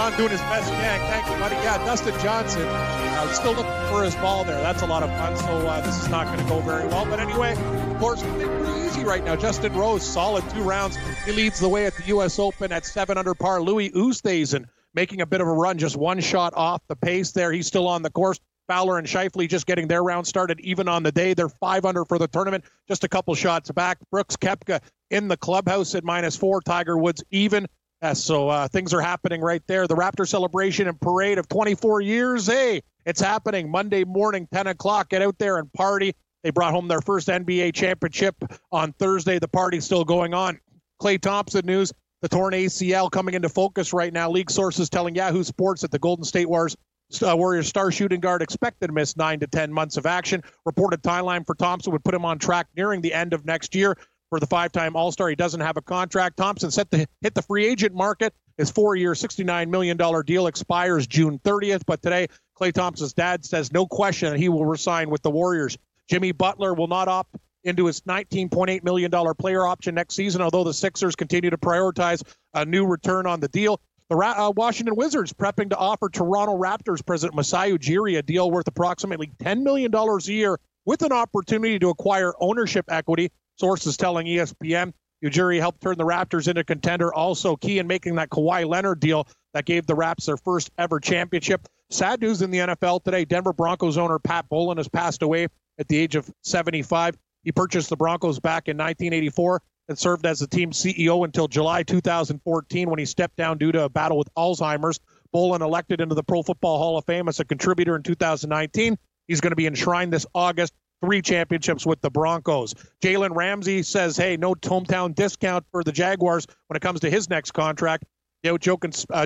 John doing his best gang. Thank you, buddy. Yeah, Dustin Johnson uh, still looking for his ball there. That's a lot of fun. So uh, this is not going to go very well. But anyway, of course, pretty easy right now. Justin Rose, solid two rounds. He leads the way at the U.S. Open at seven under par. Louis Oosthuizen making a bit of a run, just one shot off the pace there. He's still on the course. Fowler and Schauffele just getting their round started even on the day. They're five under for the tournament, just a couple shots back. Brooks Koepka in the clubhouse at minus four. Tiger Woods even. Uh, so uh, things are happening right there. The Raptor celebration and parade of 24 years. Hey, it's happening Monday morning, 10 o'clock. Get out there and party. They brought home their first NBA championship on Thursday. The party's still going on. Klay Thompson news. The torn ACL coming into focus right now. League sources telling Yahoo Sports that the Golden State uh, Warriors star shooting guard expected to miss nine to 10 months of action. Reported timeline for Thompson would put him on track nearing the end of next year for the five time All Star. He doesn't have a contract. Thompson set to hit the free agent market. His four year, $69 million deal expires June 30th. But today, Klay Thompson's dad says no question that he will resign with the Warriors. Jimmy Butler will not opt into his $19.8 million player option next season, although the Sixers continue to prioritize a new return on the deal. The uh, Washington Wizards prepping to offer Toronto Raptors president Masai Ujiri a deal worth approximately $10 million a year with an opportunity to acquire ownership equity. Sources telling ESPN Ujiri helped turn the Raptors into contender, also key in making that Kawhi Leonard deal that gave the Raps their first ever championship. Sad news in the NFL today. Denver Broncos owner Pat Bowlen has passed away at the age of 75. He purchased the Broncos back in 1984 and served as the team's CEO until July 2014 when he stepped down due to a battle with Alzheimer's. Bowlen elected into the Pro Football Hall of Fame as a contributor in 2019. He's going to be enshrined this August. Three championships with the Broncos. Jalen Ramsey says, hey, no hometown discount for the Jaguars when it comes to his next contract. You know, uh,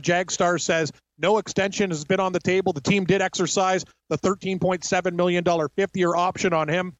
Jagstar says no extension has been on the table. The team did exercise the $13.7 million fifth year option on him.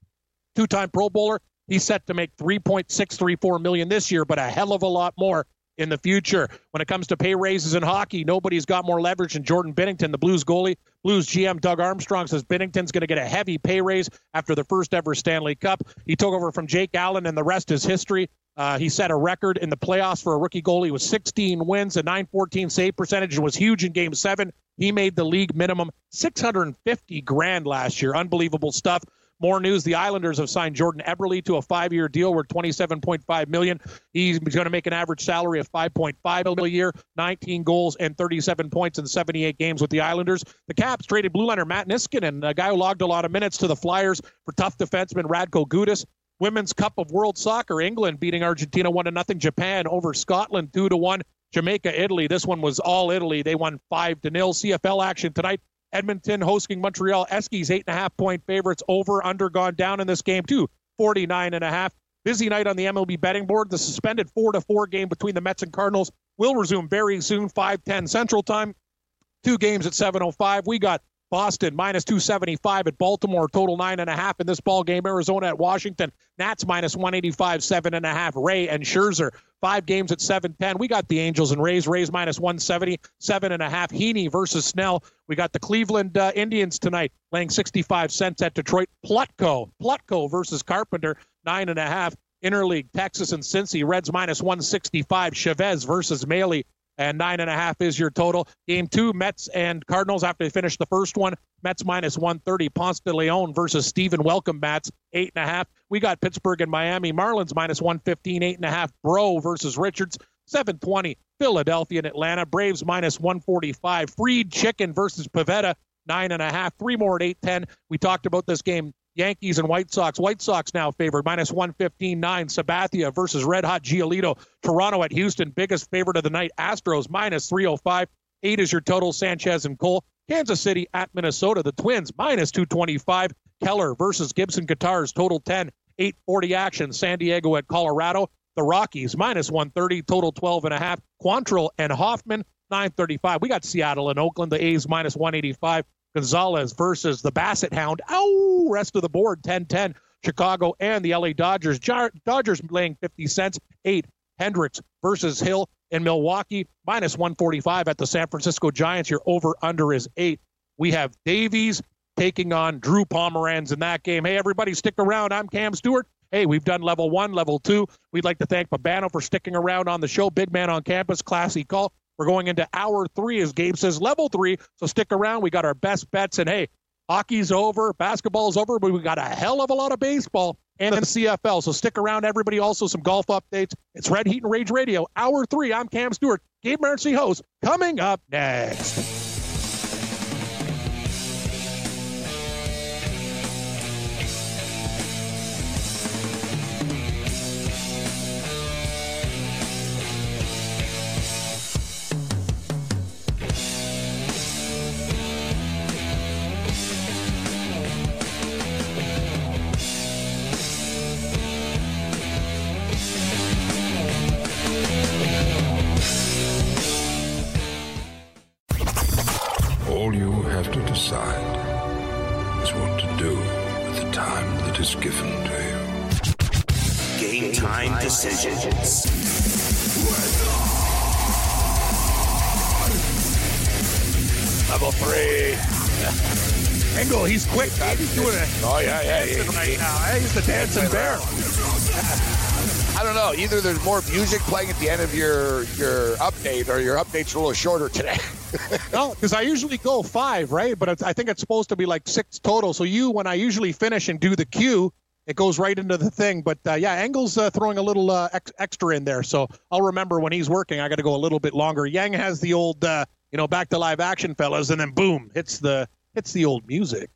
Two time Pro Bowler. He's set to make 3.634 million this year, but a hell of a lot more in the future. When it comes to pay raises in hockey, nobody's got more leverage than Jordan Binnington, the Blues goalie. Blues GM Doug Armstrong says Binnington's going to get a heavy pay raise after the first ever Stanley Cup. He took over from Jake Allen, and the rest is history. Uh, he set a record in the playoffs for a rookie goalie with 16 wins, a 914 save percentage, and was huge in Game Seven. He made the league minimum 650 grand last year. Unbelievable stuff. More news: The Islanders have signed Jordan Eberle to a five-year deal worth 27.5 million. He's going to make an average salary of 5.5 million a year, 19 goals and 37 points in 78 games with the Islanders. The Caps traded blue liner Matt Niskanen, a guy who logged a lot of minutes to the Flyers for tough defenseman Radko Gudas. Women's Cup of World Soccer: England beating Argentina one to nothing. Japan over Scotland two to one. Jamaica, Italy. This one was all Italy. They won five to nil. CFL action tonight. Edmonton hosting Montreal. Eskies eight and a half point favorites over under gone down in this game too. 49 and a half. Busy night on the MLB betting board. The suspended four to four game between the Mets and Cardinals will resume very soon, 5:10 Central Time. Two games at 7:05. We got Boston minus 275 at Baltimore, total nine and a half in this ball game. Arizona at Washington, Nats minus 185, seven and a half. Ray and Scherzer, five games at 710. We got the Angels and Rays, Rays minus 170, seven and a half. Heaney versus Snell. We got the Cleveland uh, Indians tonight, laying 65 cents at Detroit. Plutko, Plutko versus Carpenter, nine and a half. Interleague, Texas and Cincy, Reds minus 165. Chavez versus Mahle, and nine and a half is your total. Game two, Mets and Cardinals after they finish the first one. Mets minus 130. Ponce de Leon versus Stephen Welcome Bats, eight and a half. We got Pittsburgh and Miami. Marlins minus 115, eight and a half. Brault versus Richards, 720. Philadelphia and Atlanta. Braves minus 145. Freed Chicken versus Pivetta, nine and a half. Three more at 810. We talked about this game Yankees and White Sox. White Sox now favored minus 115.9. Sabathia versus Red Hot Giolito. Toronto at Houston, biggest favorite of the night. Astros minus 305. Eight is your total. Sanchez and Cole. Kansas City at Minnesota. The Twins minus 225. Keller versus Gibson Guitars. Total 10. 840 action. San Diego at Colorado. The Rockies minus 130, total 12 and a half. Quantrill and Hoffman 935. We got Seattle and Oakland. The A's minus 185. Gonzalez versus the Basset Hound. Oh, rest of the board 10-10. Chicago and the LA Dodgers. Dodgers laying 50 cents. Eight. Hendricks versus Hill in Milwaukee minus 145 at the San Francisco Giants. Your over under is eight. We have Davies taking on Drew Pomeranz in that game. Hey, everybody, stick around. I'm Cam Stewart. Hey, we've done level one, level two. We'd like to thank Babano for sticking around on the show. Big man on campus, classy call. We're going into hour three, as Gabe says, level three. So stick around. We got our best bets. And hey, hockey's over, basketball's over, but we got a hell of a lot of baseball and the CFL. So stick around, everybody. Also, some golf updates. It's Red Heat and Rage Radio, hour three. I'm Cam Stewart, Gabe Morency host. Coming up next. Don't know. Either there's more music playing at the end of your your update, or your update's a little shorter today. no, because I usually go five, right? But I think it's supposed to be like six total. So you, when I usually finish and do the cue, it goes right into the thing. But uh, yeah, Engel's uh, throwing a little uh, ex- extra in there, so I'll remember when he's working. I got to go a little bit longer. Yang has the old, uh, you know, back to live action, fellas, and then boom, hits the hits the old music.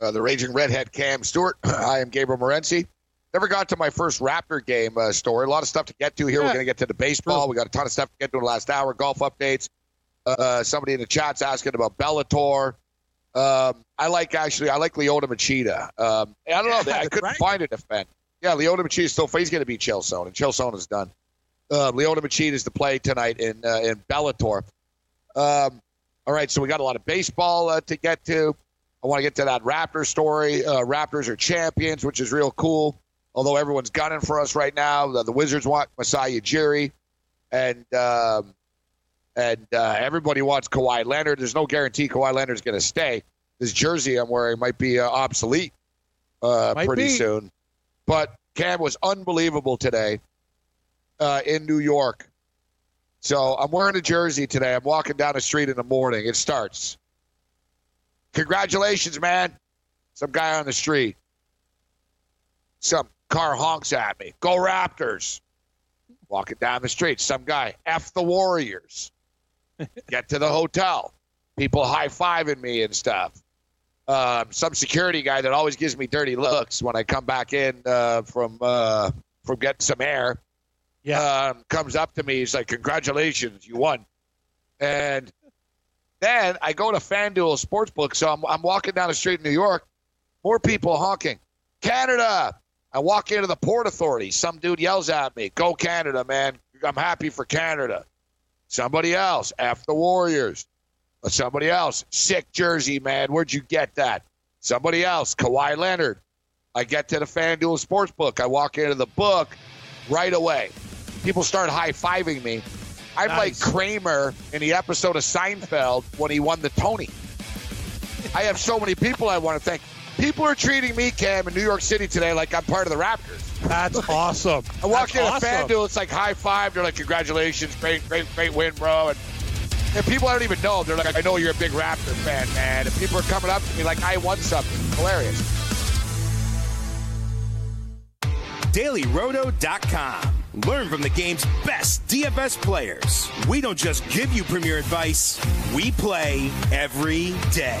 Uh, the raging redhead Cam Stewart. I am Gabriel Morency. Never got to my first Raptor game uh, story. A lot of stuff to get to here. Yeah. We're going to get to the baseball. We got a ton of stuff to get to in the last hour. Golf updates. somebody in the chat's asking about Bellator. Um, I like actually, I like Lyoto Machida. Um, I don't know, I couldn't right? find it defend. Yeah, Lyoto Machida is still he's going to beat Chael Sonnen, and Chael Sonnen is done. Uh, Lyoto Machida is to play tonight in uh, in Bellator. Um, all right, so we got a lot of baseball uh, to get to. I want to get to that Raptor story. Uh, Raptors are champions, which is real cool. Although everyone's gunning for us right now, the, the Wizards want Masai Ujiri, and um, and uh, everybody wants Kawhi Leonard. There's no guarantee Kawhi Leonard's going to stay. This jersey I'm wearing might be uh, obsolete uh, might pretty be. soon. But Cam was unbelievable today uh, in New York. So I'm wearing a jersey today. I'm walking down the street in the morning. It starts. Congratulations, man. Some guy on the street. Some car honks at me. Go Raptors. Walking down the street. Some guy. F the Warriors. Get to the hotel. People high fiving me and stuff. Um, some security guy that always gives me dirty looks when I come back in uh, from uh, from getting some air. Yeah, um, comes up to me. He's like, "Congratulations, you won." And then I go to FanDuel Sportsbook. So I'm, I'm walking down the street in New York. More people honking. Canada. I walk into the Port Authority. Some dude yells at me, "Go Canada, man! I'm happy for Canada." Somebody else, F the Warriors. Uh, somebody else, sick jersey, man. Where'd you get that? Somebody else, Kawhi Leonard. I get to the FanDuel Sportsbook. I walk into the book right away. People start high fiving me. I'm nice. like Kramer in the episode of Seinfeld when he won the Tony. I have so many people I want to thank. People are treating me, Cam, in New York City today like I'm part of the Raptors. That's awesome. I walk into awesome. FanDuel, it's like high five. They're like, congratulations, great, great, great win, bro. And, and people I don't even know, they're like, I know you're a big Raptor fan, man. And people are coming up to me like I won something. Hilarious. DailyRoto.com. Learn from the game's best DFS players. We don't just give you premier advice, we play every day.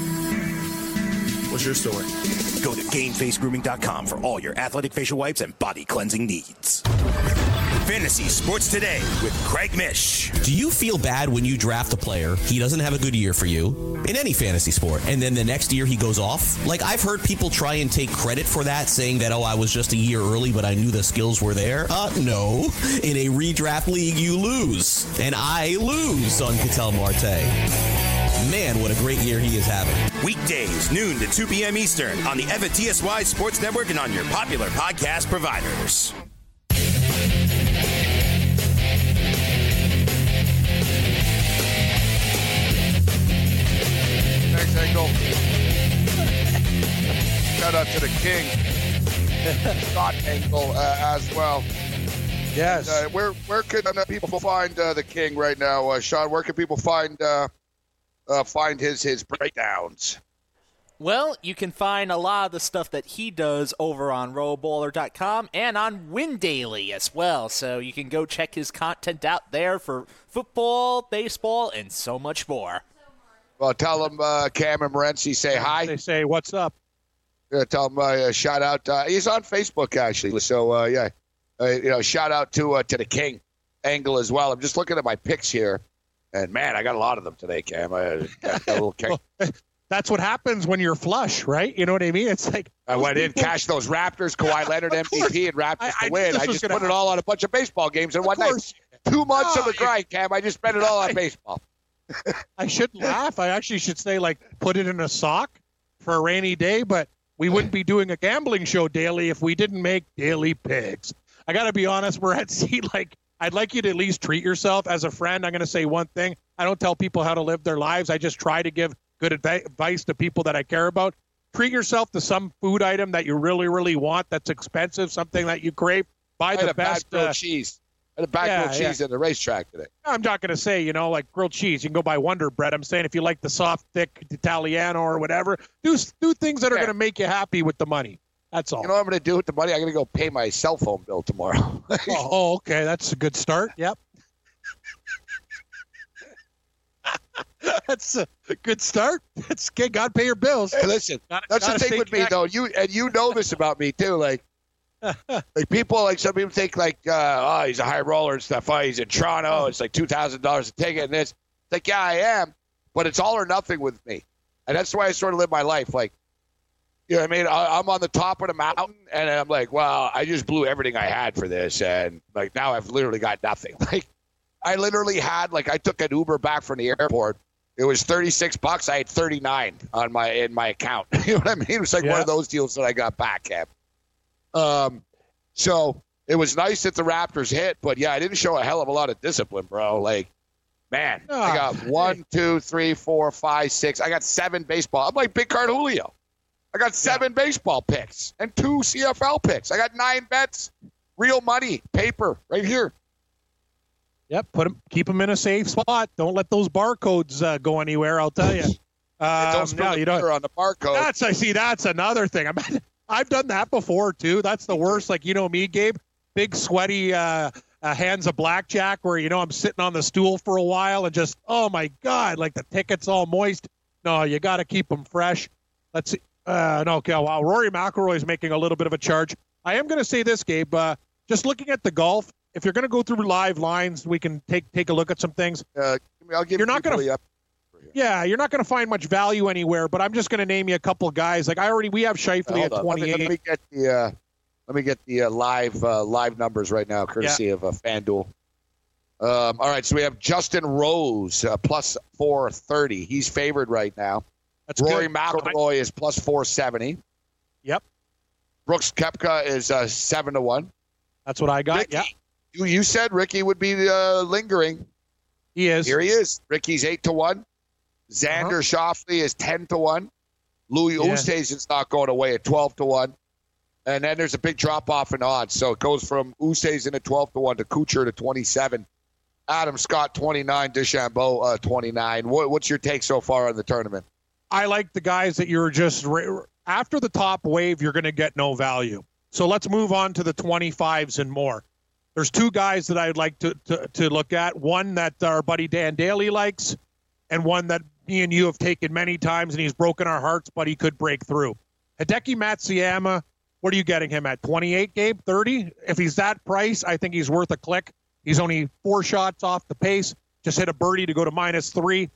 What's your story? Go to GameFaceGrooming.com for all your athletic facial wipes and body cleansing needs. Fantasy Sports Today with Craig Mish. Do you feel bad when you draft a player, he doesn't have a good year for you in any fantasy sport, and then the next year he goes off? Like, I've heard people try and take credit for that, saying that, oh, I was just a year early, but I knew the skills were there. Uh, no. In a redraft league, you lose. And I lose on Ketel Marte. Man, what a great year he is having. Weekdays, noon to 2 p.m. Eastern on the FNTSY Sports Network and on your popular podcast providers. Thanks, Engel. Shout out to the king, Scott Engel, uh, as well. Yes. Uh, where where can uh, people find uh, the king right now, uh, Sean? Where can people find uh, uh, find his his breakdowns? Well, you can find a lot of the stuff that he does over on rowbowler.com and on Win Daily as well. So you can go check his content out there for football, baseball, and so much more. Well, tell him uh, Cam and Morency say hi. They say, "What's up?" Yeah, tell him uh, shout out. Uh, he's on Facebook actually, so uh, yeah, uh, you know, shout out to uh, to the King Engel as well. I'm just looking at my picks here, and man, I got a lot of them today, Cam. I got a little kick. That's what happens when you're flush, right? You know what I mean? It's like I went in, cashed those Raptors, Kawhi Leonard MVP, and Raptors I- I to win. I just put it all on a bunch of baseball games in Of one night. Two months No, of the grind, Cam. I just spent it all on baseball. I shouldn't laugh. I actually should say like put it in a sock for a rainy day, but we wouldn't be doing a gambling show daily if we didn't make daily picks. I got to be honest, we're at sea like I'd like you to at least treat yourself as a friend. I'm going to say one thing. I don't tell people how to live their lives. I just try to give good advi- advice to people that I care about. Treat yourself to some food item that you really, really want that's expensive, something that you crave. Buy the best. grilled uh, cheese. I had a yeah, grilled cheese yeah. at the racetrack today. I'm not going to say, you know, like grilled cheese. You can go buy Wonder Bread. I'm saying if you like the soft, thick Italiano or whatever, do do things that are Yeah. going to make you happy with the money. That's all. You know what I'm going to do with the money? I'm going to go pay my cell phone bill tomorrow. oh, oh, okay, that's a good start. Yep. that's a good start. That's good. God pay your bills. Hey, listen, Gotta- that's the gotta thing stay with me connected. though. You and you know this about me too. Like, like people, like some people think like, uh, oh, he's a high roller and stuff. Oh, he's in Toronto. It's like two thousand dollars a ticket, and this. It's like, yeah, I am, but it's all or nothing with me, and that's the way I sort of live my life. Like, you know what I mean? I, I'm on the top of the mountain, and I'm like, well, I just blew everything I had for this, and like now I've literally got nothing. Like, I literally had like I took an Uber back from the airport. It was 36 bucks. I had 39 on my in my account. you know what I mean? It was like Yeah. one of those deals that I got back, Cam. Um, so it was nice that the Raptors hit, but yeah, I didn't show a hell of a lot of discipline, bro. Like, man, I Ah, got one, two, three, four, five, six. I got seven baseball. I'm like Big Card Julio. I got seven baseball picks and two CFL picks. I got nine bets, real money, paper, right here. Yep, put them, keep them in a safe spot. Don't let those barcodes uh, go anywhere. I'll tell you. Um, don't no, you don't. on the barcode. That's I see. That's another thing. I mean, I've done that before too. That's the worst. Like you know me, Gabe, big sweaty uh, uh, hands of blackjack, where you know I'm sitting on the stool for a while and just oh my god, like the ticket's all moist. No, you got to keep them fresh. Let's see. Uh, no, okay. Wow, Rory McIlroy is making a little bit of a charge. I am going to say this, Gabe. Uh, just looking at the golf, if you're going to go through live lines, we can take take a look at some things. Uh, I'll give You're not gonna- Yeah, you're not going to find much value anywhere, but I'm just going to name you a couple of guys. Like I already, we have Schauffele at on. Let me, 28. let me get the uh, let me get the uh, live uh, live numbers right now, courtesy of uh, FanDuel. Um, all right, so we have Justin Rose uh, plus four thirty. He's favored right now. That's Rory good. McIlroy is plus four seventy. Yep, Brooks Koepka is uh, seven to one. that's what I got. Rickie, Yeah, you, you said Rickie would be uh, lingering. he is. Here he is. Rickie's eight to one. Xander Schauffele is ten to one. Louis Uh-huh. Yeah. Oosthuizen's not going away at twelve to one. And then there's a big drop off in odds. So it goes from Oosthuizen at twelve to one to Kuchar to twenty seven. Adam Scott twenty nine, DeChambeau uh, twenty nine. What, what's your take so far on the tournament? I like the guys that you're just after the top wave, you're going to get no value. So let's move on to the 25s and more. There's two guys that I'd like to, to, to look at. One that our buddy Dan Daly likes, and one that me and you have taken many times, and he's broken our hearts, but he could break through. Hideki Matsuyama, what are you getting him at? 28, Gabe? 30? If he's that price, I think he's worth a click. He's only four shots off the pace. Just hit a birdie to go to minus three.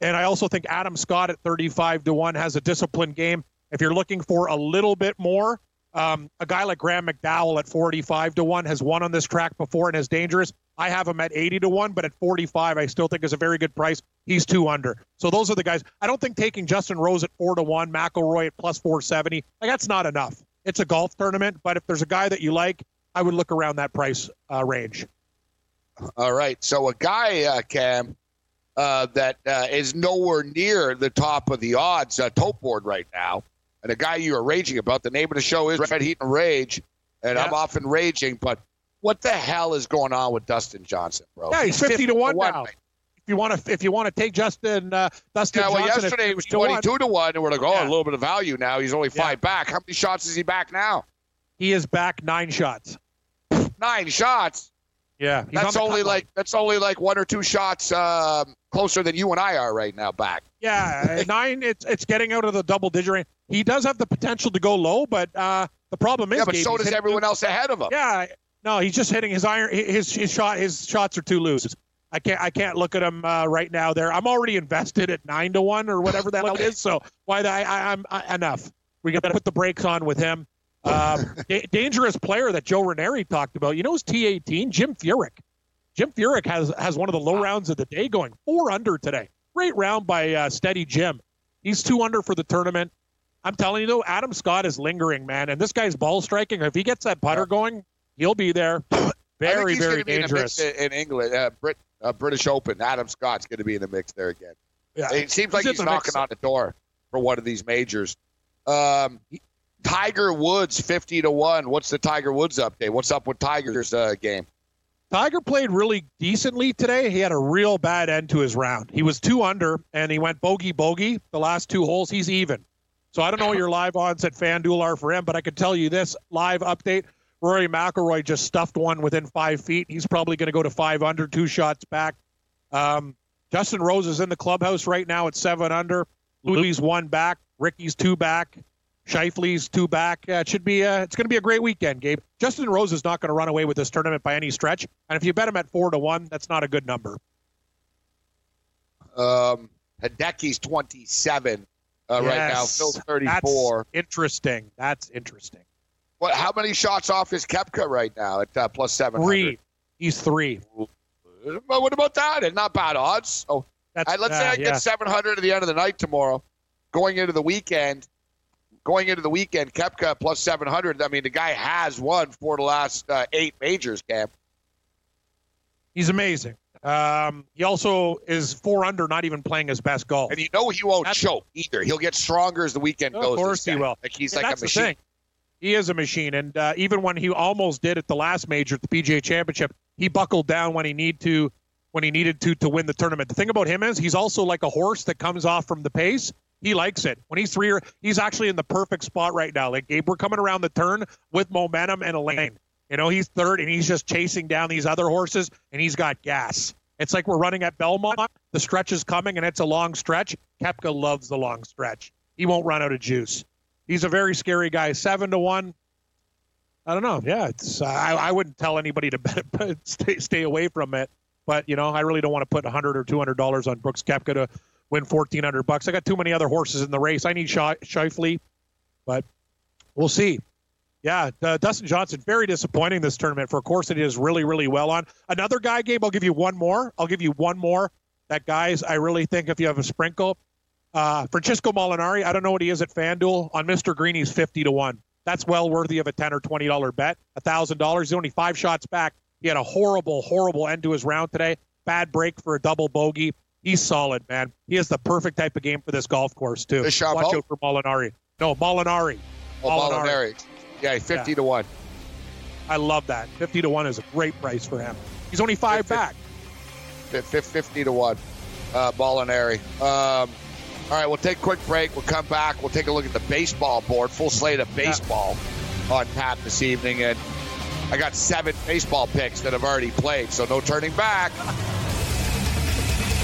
And I also think Adam Scott at 35 to 1 has a disciplined game. If you're looking for a little bit more, um, a guy like Graham McDowell at 45 to 1 has won on this track before and is dangerous. I have him at 80 to 1, but at 45, I still think is a very good price. He's two under. So those are the guys. I don't think taking Justin Rose at 4 to 1, McIlroy at plus 470, like that's not enough. It's a golf tournament, but if there's a guy that you like, I would look around that price uh, range. All right. So a guy, uh, Cam, uh, that uh, is nowhere near the top of the odds uh, tote board right now, and a guy you are raging about. The name of the show is Red Heat and Rage, and I'm often raging. But what the hell is going on with Dustin Johnson, bro? Yeah, he's 50 to 1 now. man. If you want to, if you want to take Justin, uh, Dustin Johnson. Yeah, well, Johnson, yesterday he was 50 1, 22 to 1, and we're like, oh, Yeah. a little bit of value now. He's only Yeah. five back. How many shots is he back now? he is back nine shots. Nine shots. Yeah, That's only like that's only like one or two shots um, closer than you and I are right now back. yeah uh, nine. It's it's getting out of the double digit range. He does have the potential to go low, but uh, the problem is, Yeah, but Gabe, so does everyone else ahead of him. Yeah, no, he's just hitting his iron. His his shot. His shots are too loose. I can't I can't look at him uh, right now. There, I'm already invested at nine to one or whatever that is. So why the, I, I I'm I, enough. We got to put the brakes on with him. Um, da- dangerous player that Joe Ranieri talked about. You know, his T18, Jim Furyk. Jim Furyk has has one of the low rounds of the day, going four under today. Great round by uh, Steady Jim. He's two under for the tournament. I'm telling you though, Adam Scott is lingering, man, and this guy's ball striking. If he gets that putter going, he'll be there. Very, very gonna be in, the mix dangerous. in in England. Uh, Brit, uh, British Open. Adam Scott's going to be in the mix there again. Yeah. It seems like he's, knocking mix. on the door for one of these majors. Um, Tiger Woods fifty to one. What's the Tiger Woods update? What's up with Tiger's uh, game? Tiger played really decently today. He had a real bad end to his round. He was two under, and he went bogey bogey the last two holes. He's even. So I don't know what your live odds at FanDuel are for him, but I can tell you this live update: Rory McIlroy just stuffed one within five feet. He's probably going to go to five under, two shots back. Um, Justin Rose is in the clubhouse right now at seven under. Louis one back. Rickie's two back. Schauffele's two back. Uh, it should be. Uh, it's going to be a great weekend, Gabe. Justin Rose is not going to run away with this tournament by any stretch. And if you bet him at four to one, that's not a good number. Um, Hideki's 27 uh, right now. Phil's 34. Interesting. That's interesting. What? How many shots off is Koepka right now at uh, plus 700? Three. He's three. But what about that? And not bad odds. Oh, That's, I- let's say I get 700 at the end of the night tomorrow. Going into the weekend, going into the weekend, Koepka plus 700. I mean, the guy has won for the last uh, eight majors, Cam. He's amazing. Um, he also is four under, not even playing his best golf. And you know he won't That's- choke either. He'll get stronger as the weekend Of goes. course he will. Like he's like a machine. thing. He is a machine, and uh, even when he almost did at the last major at the PGA Championship, he buckled down when he need to, when he needed to to win the tournament. The thing about him is he's also like a horse that comes off from the pace. He likes it when he's three. He's actually in the perfect spot right now. Like Gabe, we're coming around the turn with momentum and a lane. You know, he's third, and he's just chasing down these other horses, and he's got gas. It's like we're running at Belmont. The stretch is coming, and it's a long stretch. Koepka loves the long stretch. He won't run out of juice. He's a very scary guy. Seven to one. I don't know. Yeah, it's. I, I wouldn't tell anybody to bet, stay stay away from it. But you know, I really don't want to put a hundred or two hundred dollars on Brooks Koepka to win fourteen hundred bucks. I got too many other horses in the race. I need Shi Schauffele, but we'll see. Yeah, uh, Dustin Johnson, very disappointing this tournament for a course that he is really, really well on. Another guy, Gabe, I'll give you one more. I'll give you one more. That guy's, I really think if you have a sprinkle, uh, Francesco Molinari, I don't know what he is at FanDuel. On Mr. Green, he's 50 to 1. That's well worthy of a 10 or $20 bet. $1,000. He's only five shots back. He had a horrible, horrible end to his round today. Bad break for a double bogey. He's solid, man. He has the perfect type of game for this golf course, too. Deschamps? Watch out for Molinari. No, Molinari. Oh, Molinari. Yeah, 50 Yeah. to 1. I love that. 50 to 1 is a great price for him. He's only five back. Fif- fif- 50 to 1. Uh, Molinari. Um, all right, we'll take a quick break. We'll come back. We'll take a look at the baseball board. Full slate of baseball on tap this evening. And I got seven baseball picks that have already played, so no turning back.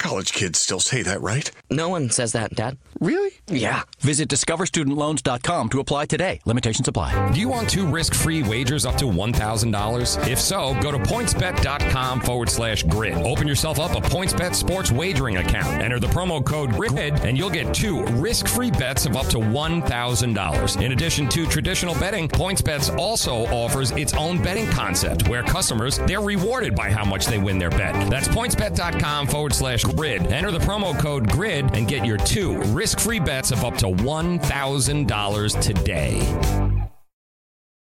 College kids still say that, right? No one says that, Dad. Really? Yeah. Visit discoverstudentloans.com to apply today. Limitations apply. Do you want two risk free wagers up to $1,000? If so, go to pointsbet.com forward slash grid. Open yourself up a PointsBet sports wagering account. Enter the promo code GRID and you'll get two risk free bets of up to $1,000. In addition to traditional betting, PointsBets also offers its own betting concept where customers, they're rewarded by how much they win their bet. That's pointsbet.com forward slash grid. Enter the promo code GRID and get your two risk free bets of up to $1,000 today.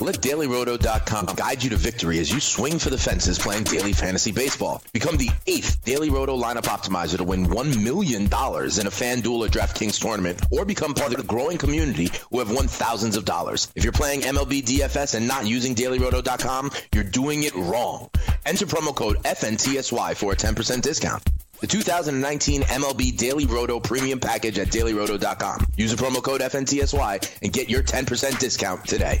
Let DailyRoto.com guide you to victory as you swing for the fences playing daily fantasy baseball. Become the eighth Daily Roto lineup optimizer to win $1 million in a FanDuel or DraftKings tournament, or become part of the growing community who have won thousands of dollars. If you're playing MLB DFS and not using DailyRoto.com, you're doing it wrong. Enter promo code FNTSY for a 10% discount. The 2019 MLB Daily Roto Premium Package at DailyRoto.com. Use the promo code FNTSY and get your 10% discount today.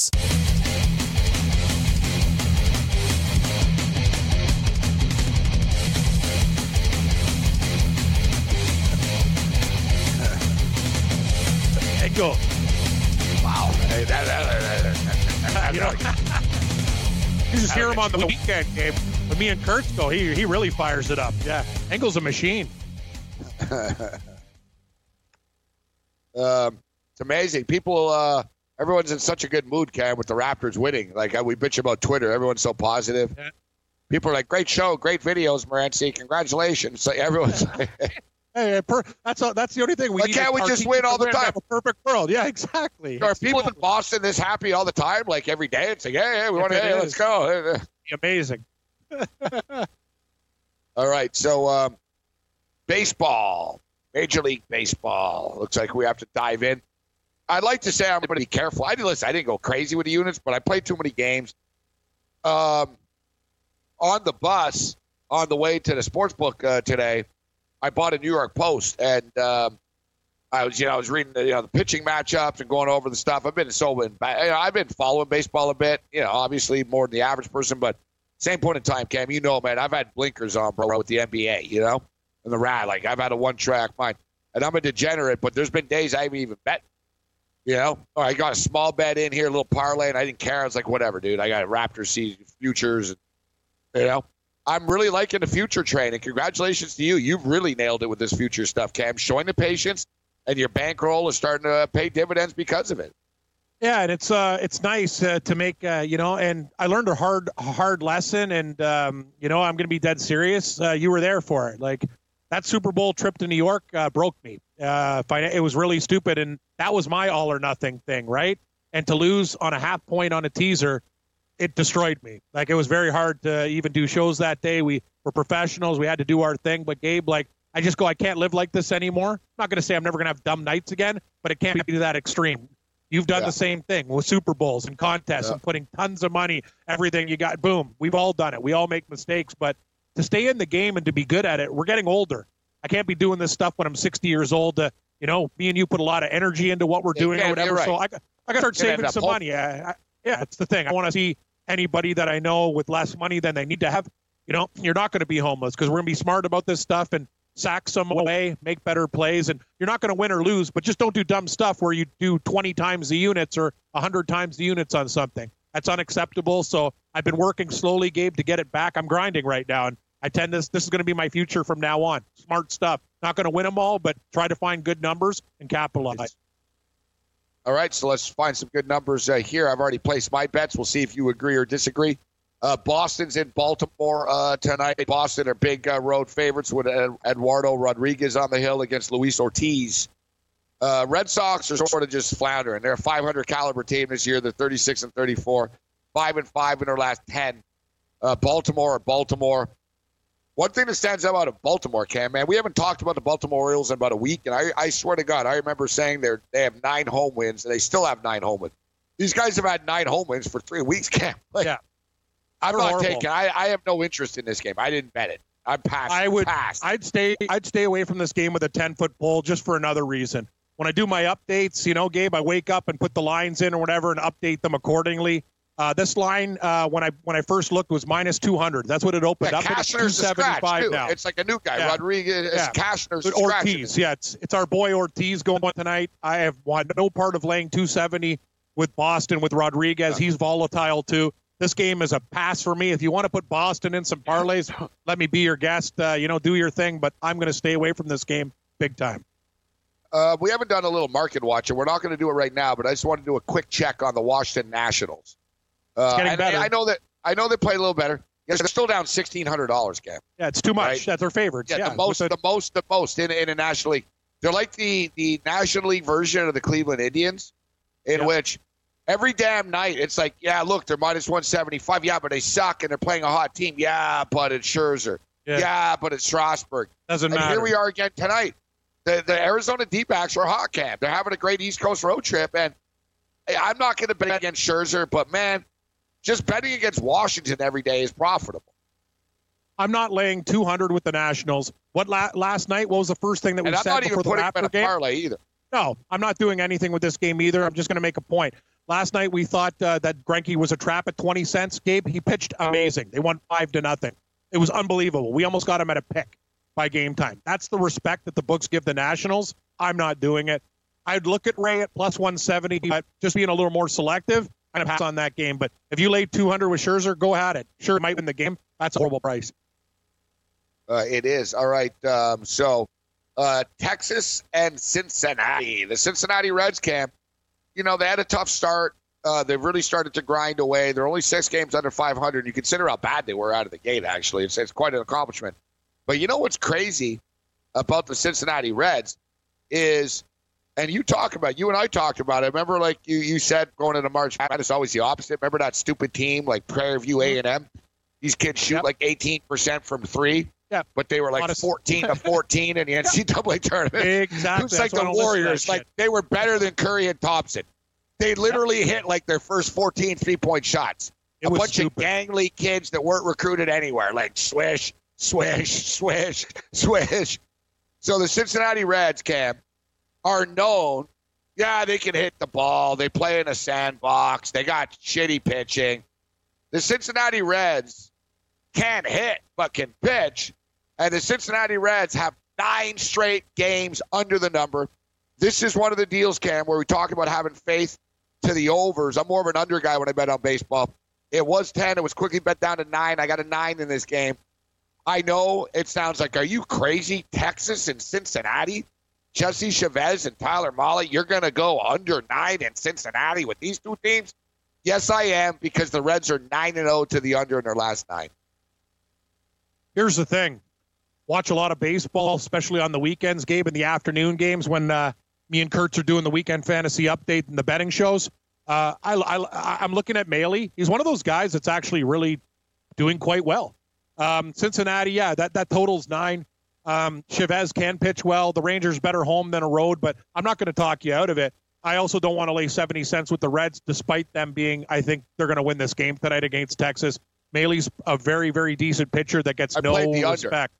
And go. Wow. Hey, that, that, that, that, You know, you just hear him on the weekend game. When me and Kurtz go, he he really fires it up. Yeah, Engel's a machine. um, it's amazing. People, uh, everyone's in such a good mood, Cam, with the Raptors winning. Like uh, we bitch about Twitter, everyone's so positive. People are like, "Great show, great videos, Morency. Congratulations!" So everyone's like, Hey, per, that's all, that's the only thing we Why can't we just win all the time? A perfect world. Yeah, exactly. Are people in Boston this happy all the time? Like every day, it's like, "Hey, hey we want to, hey, let's go." Amazing. All right, so um, baseball, Major League Baseball. Looks like we have to dive in. I'd like to say I'm going to be careful. I didn't listen. I didn't go crazy with the units, but I played too many games. Um, on the bus on the way to the sports book uh, today, I bought a New York Post, and um, I was, you know, I was reading the, you know, the pitching matchups and going over the stuff. I've been so you know, I've been following baseball a bit, you know, obviously more than the average person, but same point in time, Cam, you know, man, I've had blinkers on, bro, with the NBA, you know, and the rat. Like I've had a one track mind, and I'm a degenerate, but there's been days I haven't even bet. You know, I got a small bet in here, a little parlay, and I didn't care. I was like, whatever, dude. I got Raptors season futures, and you know, I'm really liking the future train. And congratulations to you. You've really nailed it with this future stuff, Cam. Showing the patience, and your bankroll is starting to pay dividends because of it. Yeah, and it's uh it's nice uh, to make uh, you know, and I learned a hard hard lesson, and um, you know I'm going to be dead serious. Uh, you were there for it, like that Super Bowl trip to New York uh, broke me. Uh, it was really stupid, and that was my all or nothing thing, right? And to lose on a half point on a teaser, it destroyed me. Like it was very hard to even do shows that day. We were professionals, we had to do our thing, but Gabe, like I just go, I can't live like this anymore. I'm not going to say I'm never going to have dumb nights again, but it can't be to that extreme. You've done Yeah. the same thing with Super Bowls and contests Yeah. and putting tons of money, everything you got. Boom. We've all done it. We all make mistakes, but to stay in the game and to be good at it, we're getting older. I can't be doing this stuff when I'm 60 years old. To, you know, me and you put a lot of energy into what we're doing yeah, or whatever. right. So I, I got to start saving some money. I, I, yeah, that's the thing. I want to see anybody that I know with less money than they need to have. You know, you're not going to be homeless because we're going to be smart about this stuff and sack some away, make better plays, and you're not going to win or lose. But just don't do dumb stuff where you do 20 times the units or 100 times the units on something. That's unacceptable. So I've been working slowly, Gabe, to get it back. I'm grinding right now, and I tend this. This is going to be my future from now on. Smart stuff. Not going to win them all, but try to find good numbers and capitalize. All right, so let's find some good numbers uh, here. I've already placed my bets. We'll see if you agree or disagree. Uh, Boston's in Baltimore uh, tonight. Boston are big uh, road favorites with Eduardo Rodriguez on the hill against Luis Ortiz. Uh, Red Sox are sort of just floundering. They're a 500 caliber team this year. They're 36 and 34, five and five in their last 10. Uh, Baltimore or Baltimore. One thing that stands out about Baltimore, Cam, man, we haven't talked about the Baltimore Orioles in about a week, and I, I swear to God, I remember saying they they have nine home wins, and they still have nine home wins. These guys have had nine home wins for three weeks, Cam. Like, Yeah. I'm not horrible. taking. I, I have no interest in this game. I didn't bet it. I'm past. I would. Pass. I'd stay. I'd stay away from this game with a ten foot pole just for another reason. When I do my updates, you know, Gabe, I wake up and put the lines in or whatever and update them accordingly. Uh, this line, uh, when I when I first looked, was minus two hundred. That's what it opened Yeah, up. It's two Cashner's seventy scratch now. It's like a new guy, Yeah. Rodriguez. Yeah. Cashner's. Ortiz, yeah, it's it's our boy Ortiz going tonight. I have no part of laying 270 with Boston with Rodriguez. He's volatile too. This game is a pass for me. If you want to put Boston in some parlays, let me be your guest. Uh, you know, do your thing, but I'm going to stay away from this game big time. Uh, we haven't done a little market watch, and we're not going to do it right now. But I just want to do a quick check on the Washington Nationals. Uh, It's getting better. I know that I know they played a little better. Yes, they're still down sixteen hundred dollars, Cam. Yeah, it's too much. Right. That's their favorite. Yeah, Yeah, the most, with the most, the most in in a National League. They're like the the National League version of the Cleveland Indians, in Yeah. which Every damn night, it's like, yeah, look, they're minus 175. Yeah, but they suck and they're playing a hot team. Yeah, but it's Scherzer. Yeah. Yeah, but it's Strasburg. Doesn't and matter. here we are again tonight. The, the Arizona D-backs are hot camp. They're having a great East Coast road trip, and I'm not going to bet against Scherzer, but man, just betting against Washington every day is profitable. I'm not laying 200 with the Nationals. What la- last night? What was the first thing that we And said before the Raptor game? parlay either. No, I'm not doing anything with this game either. I'm just going to make a point. Last night we thought uh, that Greinke was a trap at 20 cents. Gabe, he pitched amazing. They won five to nothing. It was unbelievable. We almost got him at a pick by game time. That's the respect that the books give the Nationals. I'm not doing it. I'd look at Ray at plus 170, but just being a little more selective. I'm going to pass on that game. But if you laid 200 with Scherzer, go at it. Sure, might win the game. That's a horrible price. Uh, it is. All right. Um, so uh, Texas and Cincinnati. The Cincinnati Reds camp, you know, they had a tough start. Uh, they've really started to grind away. They're only six games under 500. You consider how bad they were out of the gate, actually. It's, it's quite an accomplishment. But you know what's crazy about the Cincinnati Reds is, and you talk about, you and I talked about it. Remember, like you, you said, going into March Madness, always the opposite. Remember that stupid team like Prairie View A&M? These kids shoot like 18% from three. Yeah. But they were like of- 14 to 14 in the NCAA tournament. Exactly. It was like That's the don't listen to that Warriors. Like they were better than Curry and Thompson. They literally hit like their first 14 three point shots. It a bunch stupid. of gangly kids that weren't recruited anywhere. Like swish, swish, swish, swish. So the Cincinnati Reds, Cam, are known. Yeah, they can hit the ball. They play in a sandbox. They got shitty pitching. The Cincinnati Reds can't hit but can pitch. And the Cincinnati Reds have nine straight games under the number. This is one of the deals, Cam, where we talk about having faith to the overs. I'm more of an under guy when I bet on baseball. It was 10. It was quickly bet down to 9. I got a 9 in this game. I know it sounds like, are you crazy? Texas and Cincinnati? Jesse Chavez and Tyler Mahle, you're going to go under 9 in Cincinnati with these two teams? Yes, I am, because the Reds are 9 and 0 to the under in their last nine. Here's the thing. Watch a lot of baseball, especially on the weekends, Gabe, in the afternoon games when uh, me and Kurtz are doing the weekend fantasy update and the betting shows. Uh, I, I, I'm looking at Mahle. He's one of those guys that's actually really doing quite well. Um, Cincinnati, yeah, that, that totals nine. Um, Chavez can pitch well. The Rangers better home than a road, but I'm not going to talk you out of it. I also don't want to lay 70 cents with the Reds, despite them being, I think they're going to win this game tonight against Texas. Mahle's a very, very decent pitcher that gets I no played the under. respect.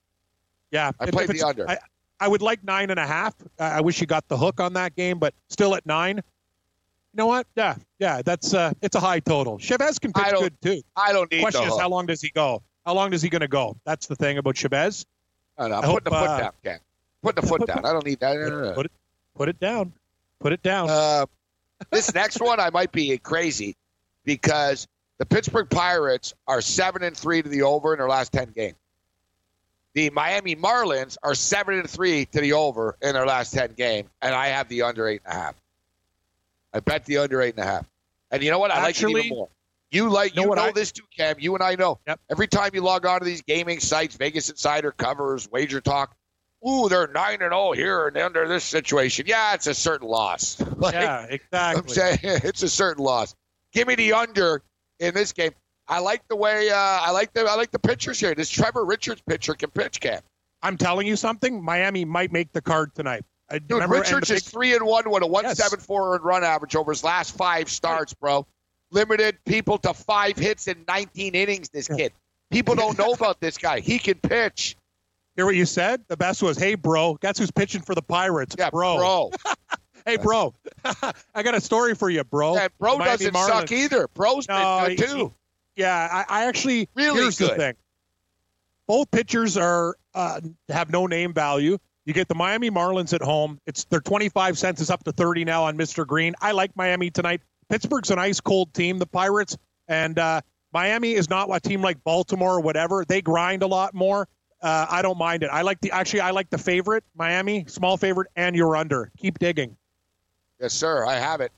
Yeah, I played the under. I, I would like nine and a half. I I wish you got the hook on that game, but still at nine. You know what? Yeah, yeah, that's uh, it's a high total. Chavez can pitch good too. I don't need Question the is, hook. how long does he go? How long is he going to go? That's the thing about Chavez. No, no, I I'm hope, putting the foot uh, down, Ken. Putting the foot down. I don't need that. No, no, no. Put it, put it down. Put it down. Uh, this next one I might be crazy because the Pittsburgh Pirates are seven and three to the over in their last ten games. The Miami Marlins are seven and three to the over in their last ten games, and I have the under eight and a half. I bet the under eight and a half. And you know what? I like it Actually- even more. You like Know you what know I- this too, Cam. You and I know. Yep. Every time you log on to these gaming sites, Vegas Insider covers, Wager Talk. Ooh, they're nine and zero here and under this situation. Yeah, it's a certain loss. Like, yeah, I'm exactly. saying it's a certain loss. Give me the under in this game. I like the way uh, I like the I like the pitchers here. This Trevor Richards pitcher can pitch, Cam. I'm telling you something. Miami might make the card tonight. I Dude, remember, and the Richards is big- three and one with a one seven four earned run average over his last five starts, bro. Limited people to five hits in 19 innings. This kid. People don't know about this guy. He can pitch. Hear what you said? The best was, "Hey, bro, guess who's pitching for the Pirates? Yeah, bro. bro. hey, bro, I got a story for you, bro. And bro Miami doesn't Marlins. suck either. Bro's No, been good he- too. Yeah, I, I actually Really here's the thing. Both pitchers are uh, have no name value. You get the Miami Marlins at home. It's their 25 cents is up to 30 now on Mr. Green. I like Miami tonight. Pittsburgh's an ice cold team, the Pirates, and uh, Miami is not a team like Baltimore or whatever. They grind a lot more. Uh, I don't mind it. I like the actually I like the favorite Miami, small favorite, and you're under. Keep digging. Yes, sir. I have it.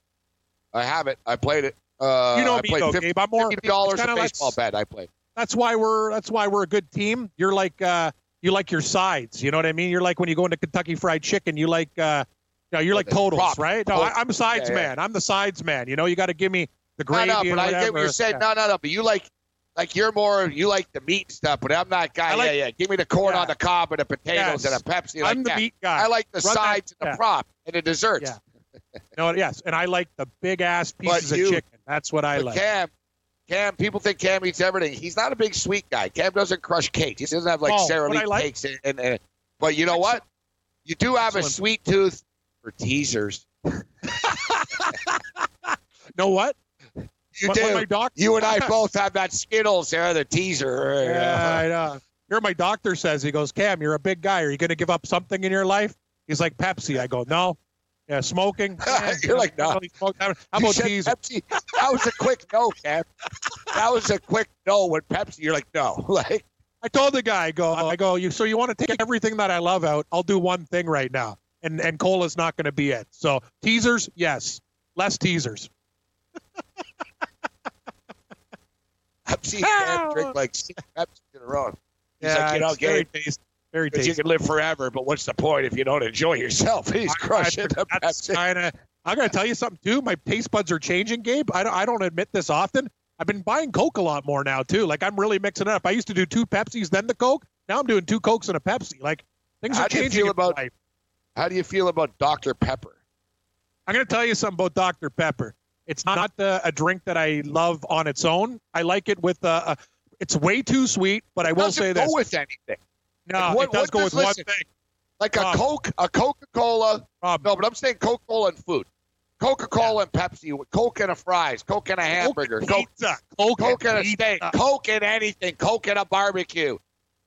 I have it. I played it. Uh, You know I me, though, 50, Gabe. I'm more- dollars a baseball bet. I played. that's why we're that's why we're a good team. You're like uh you like your sides. You know what I mean? You're like when you go into Kentucky Fried Chicken. You like uh No, you're like totals, prop. right? No, I, I'm a sides Yeah, yeah. I'm the sides man. You know, you got to give me the No, gravy no, and but I get what you're saying. Yeah. No, no, no. But you like, like you're more, you like the meat stuff. But I'm not guy. Like- yeah, yeah. Give me the corn on the cob and the potatoes Yes. and a Pepsi. I'm like the that. meat guy. I like the Run that- sides and yeah. the prop and the desserts. Yeah. No, yes, and I like the big ass pieces you- of chicken. That's what I like. Cam, Cam, people think Cam eats everything. He's not a big sweet guy. Cam doesn't crush cakes. He doesn't have like Oh, Sara Lee like- cakes. And, and, and but you know what? You do have a sweet tooth for teasers. know what? You What- do. what my doc- you and I both have that Skittles there, the teaser. Yeah, I know. Here, my doctor says he goes, Cam, you're a big guy. Are you going to give up something in your life? He's like Pepsi. I go, no. Yeah, smoking. You're like, no. How about teaser? Pepsi. That was a quick no, Cam. That was a quick no when Pepsi. You're like, no. Like, I told the guy, I go, uh-huh. I go, you. So you want to take everything that I love out? I'll do one thing right now, and and cola's not going to be it. So teasers, yes, less teasers. Pepsi can't drink like six Pepsi in a row. He's yeah, like, you know, very tasty. Very tasty. you can live forever, but what's the point if you don't enjoy yourself? He's crushing the That's Pepsi. kind of. I'm going to tell you something too. My taste buds are changing, Gabe. I don't, I don't admit this often. I've been buying Coke a lot more now too. Like I'm really mixing it up. I used to do two Pepsis, then the Coke. Now I'm doing two Cokes and a Pepsi. Like things How are do you changing. feel in about- life. How do you feel about Dr. Pepper? I'm going to tell you something about Dr. Pepper. It's not uh, a drink that I love on its own. I like it with uh, a. It's way too sweet, but I will Doesn't say go with anything. no, What- it does go does- with one thing. Like a Rob. Coke, a Coca Cola. Rob. No, but I'm saying Coca Cola and food. Coca Cola and Pepsi, Coke and a fries, Coke and a hamburger, Coke, Pizza, Coke, Coke and a steak, Coke and anything, Coke and a barbecue,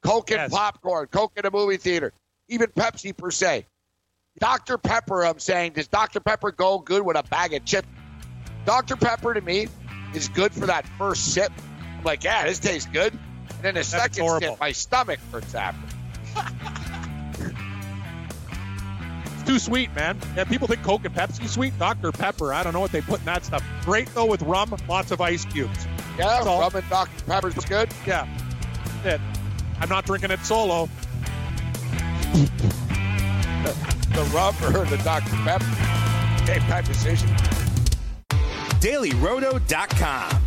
Coke and Yes. popcorn, Coke in a movie theater, even Pepsi per se. Dr. Pepper, I'm saying, does Dr. Pepper go good with a bag of chips? Dr. Pepper to me is good for that first sip. I'm like, yeah, this tastes good. And then the second horrible. sip, my stomach hurts after. It's too sweet, man. Yeah, people think Coke and Pepsi sweet. Dr. Pepper, I don't know what they put in that stuff. Great though with rum, lots of ice cubes. Yeah, That's all. rum and Dr. Pepper's good. Yeah, it. I'm not drinking it solo. The rum or the Dr. Pepper. Game time decision. DailyRoto.com.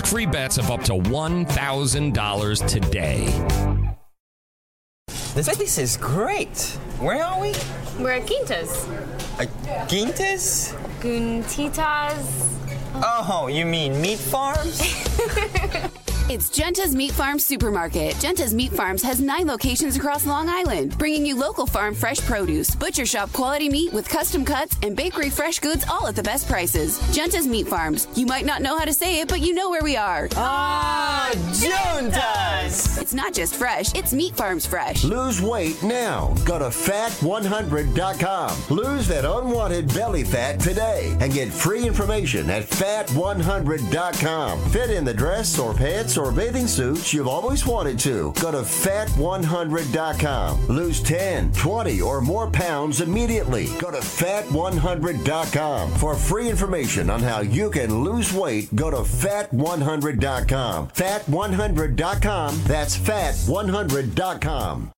free bets of up to $1,000 today. This place is great. Where are we? We're at Quintas. At Gintas? Guntitas. Oh, you mean meat farm? It's Genta's Meat Farm Supermarket. Genta's Meat Farms has nine locations across Long Island, bringing you local farm fresh produce, butcher shop quality meat with custom cuts, and bakery fresh goods all at the best prices. Genta's Meat Farms. You might not know how to say it, but you know where we are. Ah, Juntas! It's not just fresh, it's Meat Farms fresh. Lose weight now. Go to fat100.com. Lose that unwanted belly fat today and get free information at fat100.com. Fit in the dress or pants or bathing suits you've always wanted to. Go to fat100.com. Lose 10, 20, or more pounds immediately. Go to fat100.com. For free information on how you can lose weight, go to fat100.com. Fat100.com. That's fat100.com.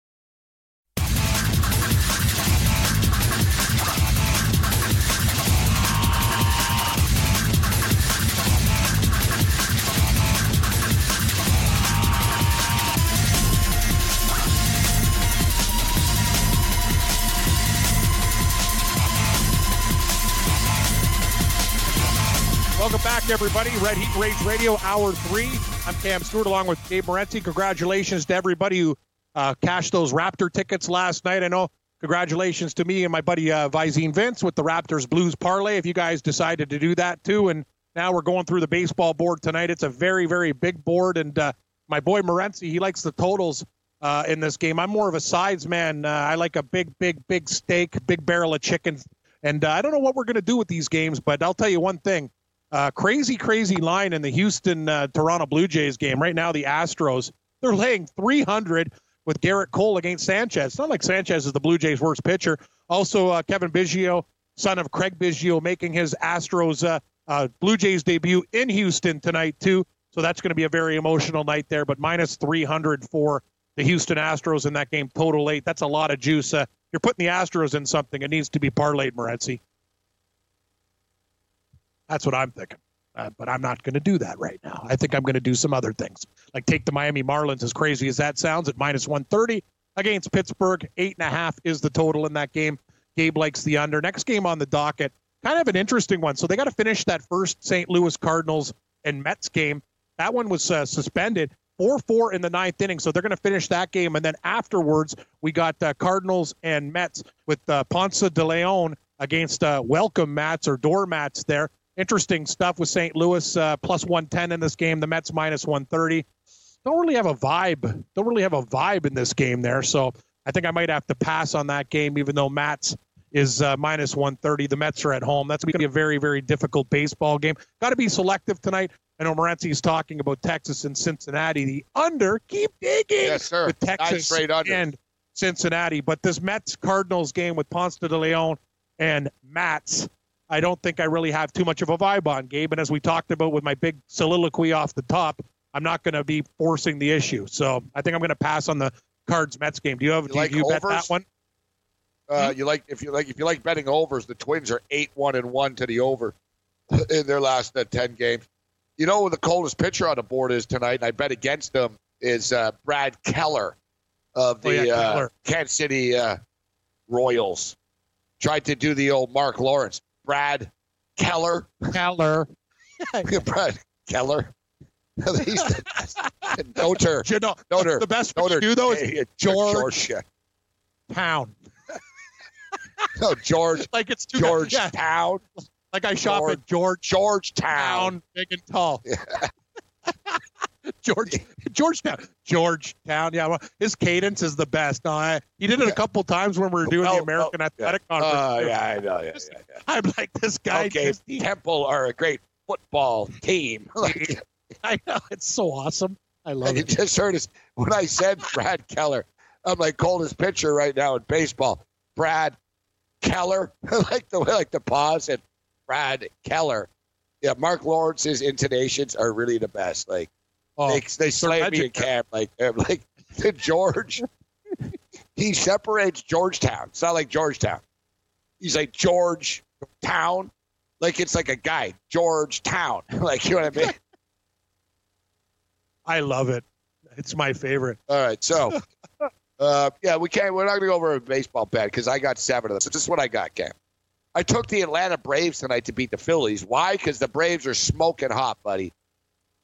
Welcome back, everybody. Red Heat Rage Radio, Hour 3. I'm Cam Stewart along with Gabe Morency. Congratulations to everybody who uh, cashed those Raptor tickets last night. I know congratulations to me and my buddy uh, Visine Vince with the Raptors Blues Parlay. If you guys decided to do that too. And now we're going through the baseball board tonight. It's a very, very big board. And uh, my boy Morency, he likes the totals uh, in this game. I'm more of a sides man. Uh, I like a big, big, big steak, big barrel of chicken. And uh, I don't know what we're going to do with these games, but I'll tell you one thing. Uh, crazy, crazy line in the Houston uh, Toronto Blue Jays game. Right now, the Astros, they're laying 300 with Gerrit Cole against Sanchez. It's not like Sanchez is the Blue Jays' worst pitcher. Also, uh, Cavan Biggio, son of Craig Biggio, making his Astros uh, uh, Blue Jays debut in Houston tonight, too. So that's going to be a very emotional night there. But minus 300 for the Houston Astros in that game, total eight. That's a lot of juice. Uh, you're putting the Astros in something. It needs to be parlayed, Morency. That's what I'm thinking. Uh, but I'm not going to do that right now. I think I'm going to do some other things, like take the Miami Marlins, as crazy as that sounds, at minus 130 against Pittsburgh. Eight and a half is the total in that game. Gabe likes the under. Next game on the docket, kind of an interesting one. So they got to finish that first St. Louis Cardinals and Mets game. That one was uh, suspended. 4 4 in the ninth inning. So they're going to finish that game. And then afterwards, we got uh, Cardinals and Mets with uh, Ponce de Leon against uh, welcome mats or doormats there interesting stuff with St. Louis uh, plus 110 in this game. The Mets minus 130. Don't really have a vibe. Don't really have a vibe in this game there. So I think I might have to pass on that game, even though Matz is uh, minus 130. The Mets are at home. That's going to be a very, very difficult baseball game. Got to be selective tonight. I know Morency is talking about Texas and Cincinnati. The under, keep digging yes, sir. with Texas and Cincinnati. But this Mets Cardinals game with Ponce de Leon and Matz I don't think I really have too much of a vibe on, Gabe. And as we talked about with my big soliloquy off the top, I'm not going to be forcing the issue. So I think I'm going to pass on the Cards Mets game. Do you have you do like you overs? bet that one? Uh, you like if you like if you like betting overs, the Twins are eight one and one to the over in their last uh, ten games. You know who the coldest pitcher on the board is tonight, and I bet against them is uh, Brad Keller of the Oh, yeah, uh, Keller. Kansas City uh, Royals. Tried to do the old Marc Lawrence. Brad Keller. Keller. Brad Keller. He's the best. Noter. You know, Noter. the best Noter. you do though is George, George. yeah. Town. No, George. Like it's too George yeah, Town. like I shop at George Georgetown. Town, big and tall. George Georgetown. Georgetown. Yeah, well, his cadence is the best. No, I, he did it a couple times when we were doing Oh, the American oh, Athletic yeah. Conference. Oh, yeah, I know. Yeah, yeah, yeah. I'm like this guy. okay, just- Temple are a great football team. Like, I know it's so awesome. I love you it. just heard us when I said Brad Keller. I'm like coldest pitcher right now in baseball. Brad Keller. I like the way, like the pause and Brad Keller. Yeah, Marc Lawrence's intonations are really the best. Like Oh, they they slay me in legendary. camp. Like I'm George. he separates Georgetown. It's not like Georgetown. He's like George Town. Like it's like a guy, Georgetown. Like you know what I mean? I love it. It's my favorite. All right, so uh, yeah, we can't. We're not going to go over a baseball bet because I got seven of them. So this is what I got, Cam. I took the Atlanta Braves tonight to beat the Phillies. Why? Because the Braves are smoking hot, buddy.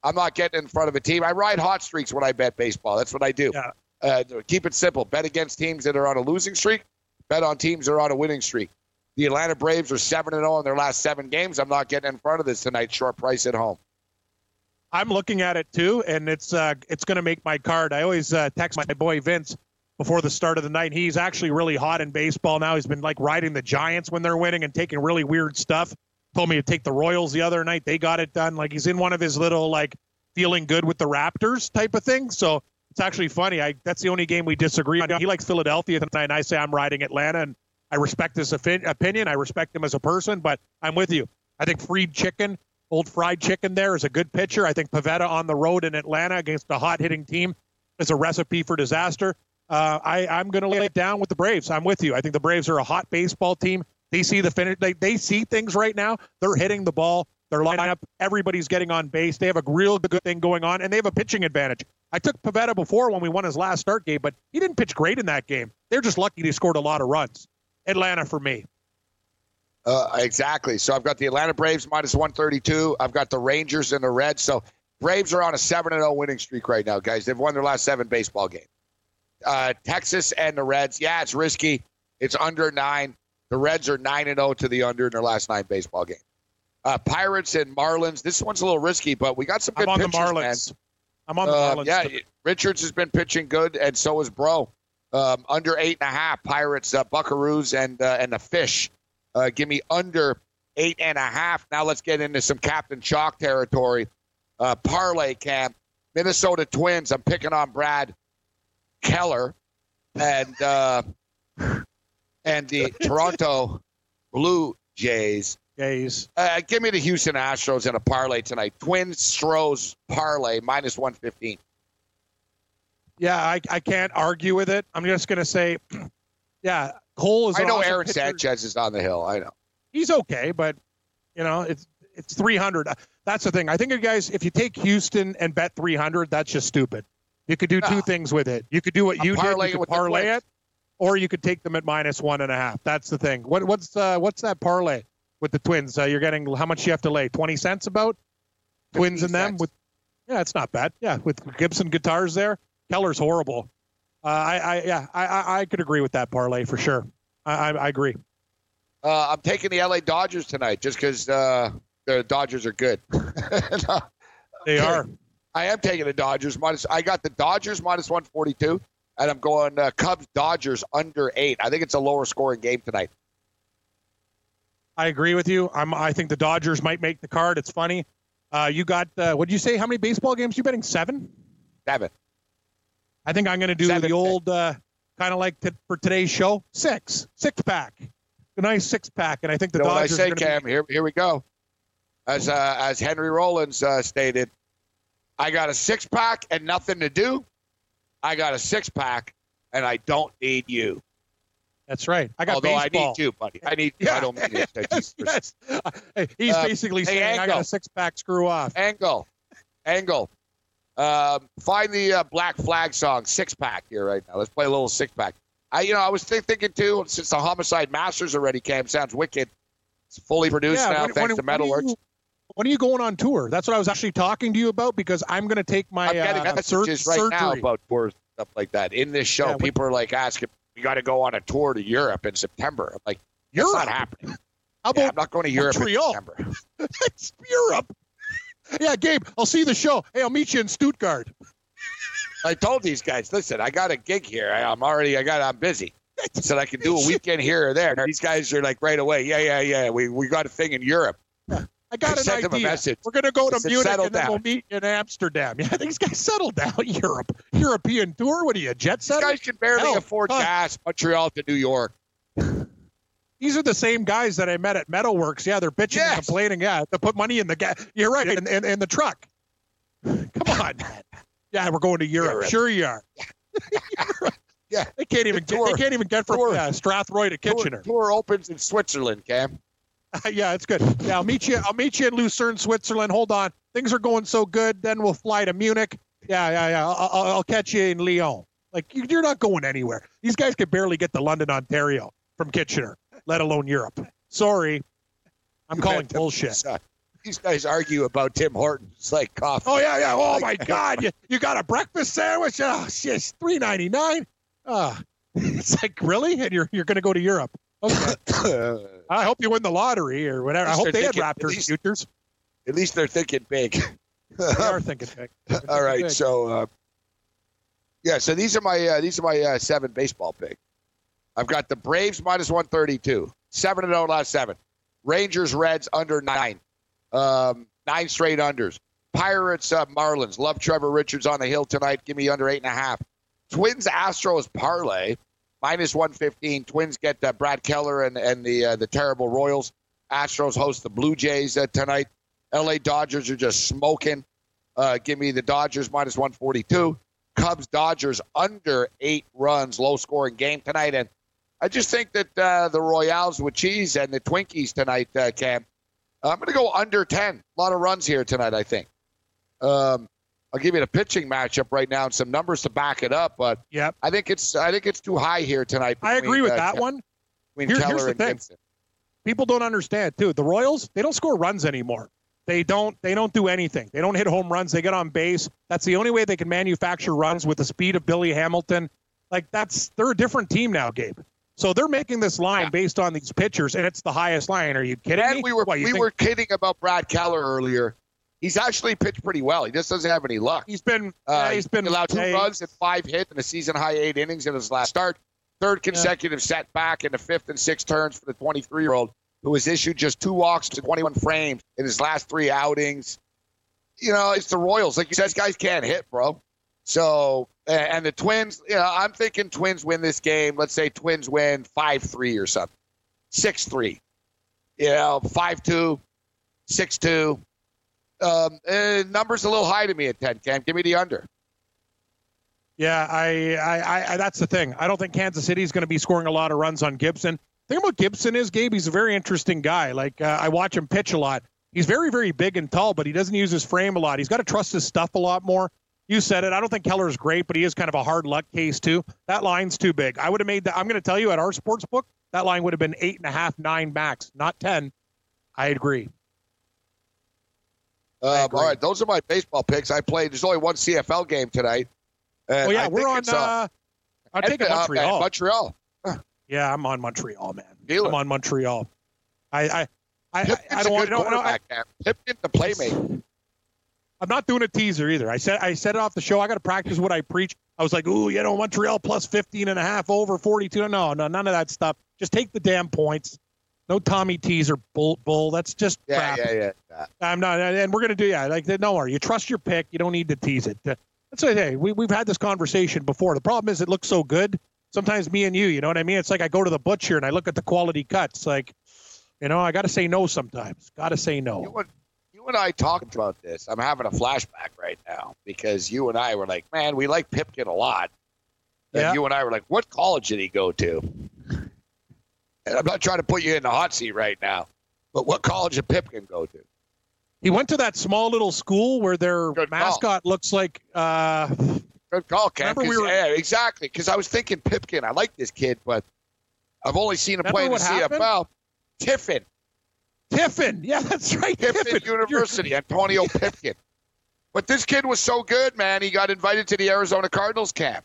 I'm not getting in front of a team. I ride hot streaks when I bet baseball. That's what I do. Yeah. Uh, keep it simple. Bet against teams that are on a losing streak. Bet on teams that are on a winning streak. The Atlanta Braves are seven and zero in their last seven games. I'm not getting in front of this tonight. Short price at home. I'm looking at it too, and it's uh, it's going to make my card. I always uh, text my boy Vince before the start of the night. He's actually really hot in baseball now. He's been like riding the Giants when they're winning and taking really weird stuff. Told me to take the Royals the other night. They got it done. Like he's in one of his little like feeling good with the Raptors type of thing. So it's actually funny. I that's the only game we disagree on. He likes Philadelphia tonight, and I say I'm riding Atlanta, and I respect his opinion. I respect him as a person, but I'm with you. I think Fried Chicken, old fried chicken, there is a good pitcher. I think Pivetta on the road in Atlanta against a hot hitting team is a recipe for disaster. Uh, I, I'm going to lay it down with the Braves. I'm with you. I think the Braves are a hot baseball team. They see the finish. They, they see things right now. They're hitting the ball. They're lining up. Everybody's getting on base. They have a real good thing going on, and they have a pitching advantage. I took Pivetta before when we won his last start game, but he didn't pitch great in that game. They're just lucky they scored a lot of runs. Atlanta for me. Uh, exactly. So I've got the Atlanta Braves minus 132. I've got the Rangers and the Reds. So Braves are on a 7 0 winning streak right now, guys. They've won their last seven baseball games. Uh, Texas and the Reds, yeah, it's risky. It's under nine. The Reds are 9 and 0 to the under in their last nine baseball games. Uh, Pirates and Marlins. This one's a little risky, but we got some good I'm on pitchers, the Marlins. man. I'm on the Uh, Marlins. yeah, Richards has been pitching good, and so is Bro. Um, under eight and a half. Pirates, uh, Buckaroos, and uh, and the Fish. Uh, give me under eight and a half. Now let's get into some Captain Chalk territory. Uh, parlay camp. Minnesota Twins. I'm picking on Brad Keller, and uh, and the Toronto Blue Jays. Jays. Uh, give me the Houston Astros in a parlay tonight. Twins Stros parlay minus one fifteen. Yeah, I, I can't argue with it. I'm just going to say, yeah, Cole is. I know awesome Aaron pitcher. Sanchez is on the hill. I know. He's okay, but you know it's it's 300. That's the thing. I think you guys, if you take Houston and bet 300, that's just stupid. You could do two things with it. You could do what you did. You could parlay it, or you could take them at minus one and a half. That's the thing. What what's uh, what's that parlay with the Twins? Uh, you're getting how much you have to lay? 20 cents about Twins and them with. Yeah, it's not bad. Yeah, with Gibson guitars there. Keller's horrible. Uh, I, I yeah, I, I I could agree with that parlay for sure. I I, I agree. Uh, I'm taking the LA Dodgers tonight just because uh, the Dodgers are good. No, They are. I am taking the Dodgers minus. I got the Dodgers minus 142, and I'm going uh, Cubs Dodgers under eight. I think it's a lower scoring game tonight. I agree with you. I'm. I think the Dodgers might make the card. It's funny. Uh, you got. Uh, what did you say? How many baseball games you betting? Seven. Seven. I think I'm going to do Seven. the old, uh, kind of like t- for today's show, six, six pack, a nice six pack, and I think the You know what I say, Cam? Here, here we go. As uh, as Henry Rollins uh, stated, I got a six pack and nothing to do. I got a six pack and I don't need you. That's right. I got Although baseball. I need you, buddy. I need. Yeah. I don't mean it. I just- yes. He's Uh, basically hey, saying I got a six pack. Screw off. Engel, angle. Um, find the uh, Black Flag song six pack here right now. Let's play a little six pack. I, you know, I was think, thinking too. Since the Homicide Masters already came, sounds wicked. It's fully produced Yeah, now, when- thanks when- to Metalworks. When are you going on tour? That's what I was actually talking to you about because I'm going to take my I'm getting uh, messages right now about tours stuff like that. In this show, Yeah, people are like asking, "We got to go on a tour to Europe in September." I'm like, "That's Europe? not happening." How Yeah, about I'm not going to Europe Montreal? in September. it's Europe? Yeah, Gabe, I'll see the show. Hey, I'll meet you in Stuttgart. I told these guys, listen, I got a gig here. I, I'm already, I got, I'm busy. I said I can do a weekend here or there. These guys are like right away. Yeah, yeah, yeah. We we got a thing in Europe. I got I an idea. message. We're going to go to said, Munich "Settle and then down." we'll meet in Amsterdam. Yeah, these guys settled down. Europe, European tour. What are you, a jet These guys can barely Hell, afford huh. gas. Montreal to New York. These are the same guys that I met at Metalworks. Yeah, they're bitching and complaining. Yeah, to put money in the gas. You're right, in, in, in the truck. Come on. Yeah, we're going to Europe. Europe. Sure you are. Yeah. They can't even get. tour- They can't even get from tour- uh, Strathroy to Tour, Kitchener. tour opens in Switzerland, Cam. yeah, it's good. Yeah, I'll meet you. I'll meet you in Lucerne, Switzerland. Hold on, things are going so good. Then we'll fly to Munich. Yeah, yeah, yeah. I'll, I'll, I'll catch you in Lyon. Like you- you're not going anywhere. These guys could barely get to London, Ontario from Kitchener, let alone Europe. Sorry, I'm calling bullshit. Uh, These guys argue about Tim Hortons like coffee. Oh yeah, yeah. Oh my God, you, you got a breakfast sandwich? Oh shit, three ninety nine. Ah, it's like really, and you're you're gonna go to Europe? Okay. I hope you win the lottery or whatever. I hope they they're had thinking- at Raptors least- futures. At least they're thinking big. They are thinking big. Thinking right, big. so uh, yeah, so these are my uh, these are my uh, seven baseball picks. I've got the Braves minus one thirty two, seven and zero last seven. Rangers Reds under nine, um, nine straight unders. Pirates, uh, Marlins. Love Trevor Richards on the hill tonight. Give me under eight and a half. Twins, Astros parlay minus one fifteen. Twins get uh, Brad Keller and and the uh, the terrible Royals. Astros host the Blue Jays uh, tonight. L.A. Dodgers are just smoking. Uh, give me the Dodgers minus one forty two. Cubs, Dodgers under eight runs, low scoring game tonight. And I just think that uh, the Royals with cheese and the Twinkies tonight, uh, Cam. I'm going to go under 10. A lot of runs here tonight, I think. Um, I'll give you the pitching matchup right now and some numbers to back it up, but yep. I think it's I think it's too high here tonight. I agree with uh, that one. Between Here, Keller here's the and thing. Gibson. People don't understand too. The Royals, they don't score runs anymore. They don't they don't do anything. They don't hit home runs. They get on base. That's the only way they can manufacture runs with the speed of Billy Hamilton. Like that's they're a different team now, Gabe. So they're making this line based on these pitchers, and it's the highest line. Are you kidding And me? we were What, we think- were kidding about Brad Keller earlier. He's actually pitched pretty well. He just doesn't have any luck. He's been Uh, yeah, he's been allowed two hey, runs and five hits in a season high eight innings in his last start. Third consecutive setback in the fifth and sixth turns for the 23 year old who has issued just two walks to 21 frames in his last three outings. You know, it's the Royals. Like you said, these guys can't hit, bro. So, and the Twins, you know, I'm thinking Twins win this game. Let's say Twins win 5 3 or something, 6 3. You know, 5 2, 6 2. Um, uh, number's a little high to me at 10, Cam. Give me the under. Yeah, I, I, I, that's the thing. I don't think Kansas City is going to be scoring a lot of runs on Gibson. The thing about Gibson is, Gabe, he's a very interesting guy. Like uh, I watch him pitch a lot. He's very, very big and tall, but he doesn't use his frame a lot. He's got to trust his stuff a lot more. You said it. I don't think Keller's great, but he is kind of a hard luck case too. That line's too big. I would have made that. I'm going to tell you at our sports book, that line would have been eight and a half, nine max, not ten. I agree. Um, all right, those are my baseball picks. I played. There's only one CFL game tonight. Oh yeah, I we're on. Uh, I'm taking uh, Montreal. Montreal. Yeah, I'm on Montreal, man. It. I'm on Montreal. I I I, I, Pipkin's I a don't want to. no, no, I. The playmaker. I'm not doing a teaser either. I said I said it off the show. I got to practice what I preach. I was like, ooh, you know, Montreal plus 15 and a half over 42. No, no, none of that stuff. Just take the damn points. No Tommy teaser bull. bull. That's just Yeah, crap. yeah, yeah. yeah. I'm not, and we're gonna do yeah. Like no more. you trust your pick. You don't need to tease it. That's what hey, we we've had this conversation before. The problem is it looks so good. Sometimes me and you, you know what I mean? It's like I go to the butcher and I look at the quality cuts. Like, you know, I got to say no sometimes. Got to say no. You and, you and I talked about this. I'm having a flashback right now because you and I were like, man, we like Pipkin a lot. And Yeah. you and I were like, what college did he go to? And I'm not trying to put you in the hot seat right now, but what college did Pipkin go to? He went to that small little school where their mascot looks like uh, Good call, Ken. We were- yeah, exactly. Because I was thinking Pipkin. I like this kid, but I've only seen him play in the happened? CFL. Tiffin. Tiffin. Yeah, that's right. Tiffin, Tiffin. University, Antonio Pipkin. But this kid was so good, man. He got invited to the Arizona Cardinals camp.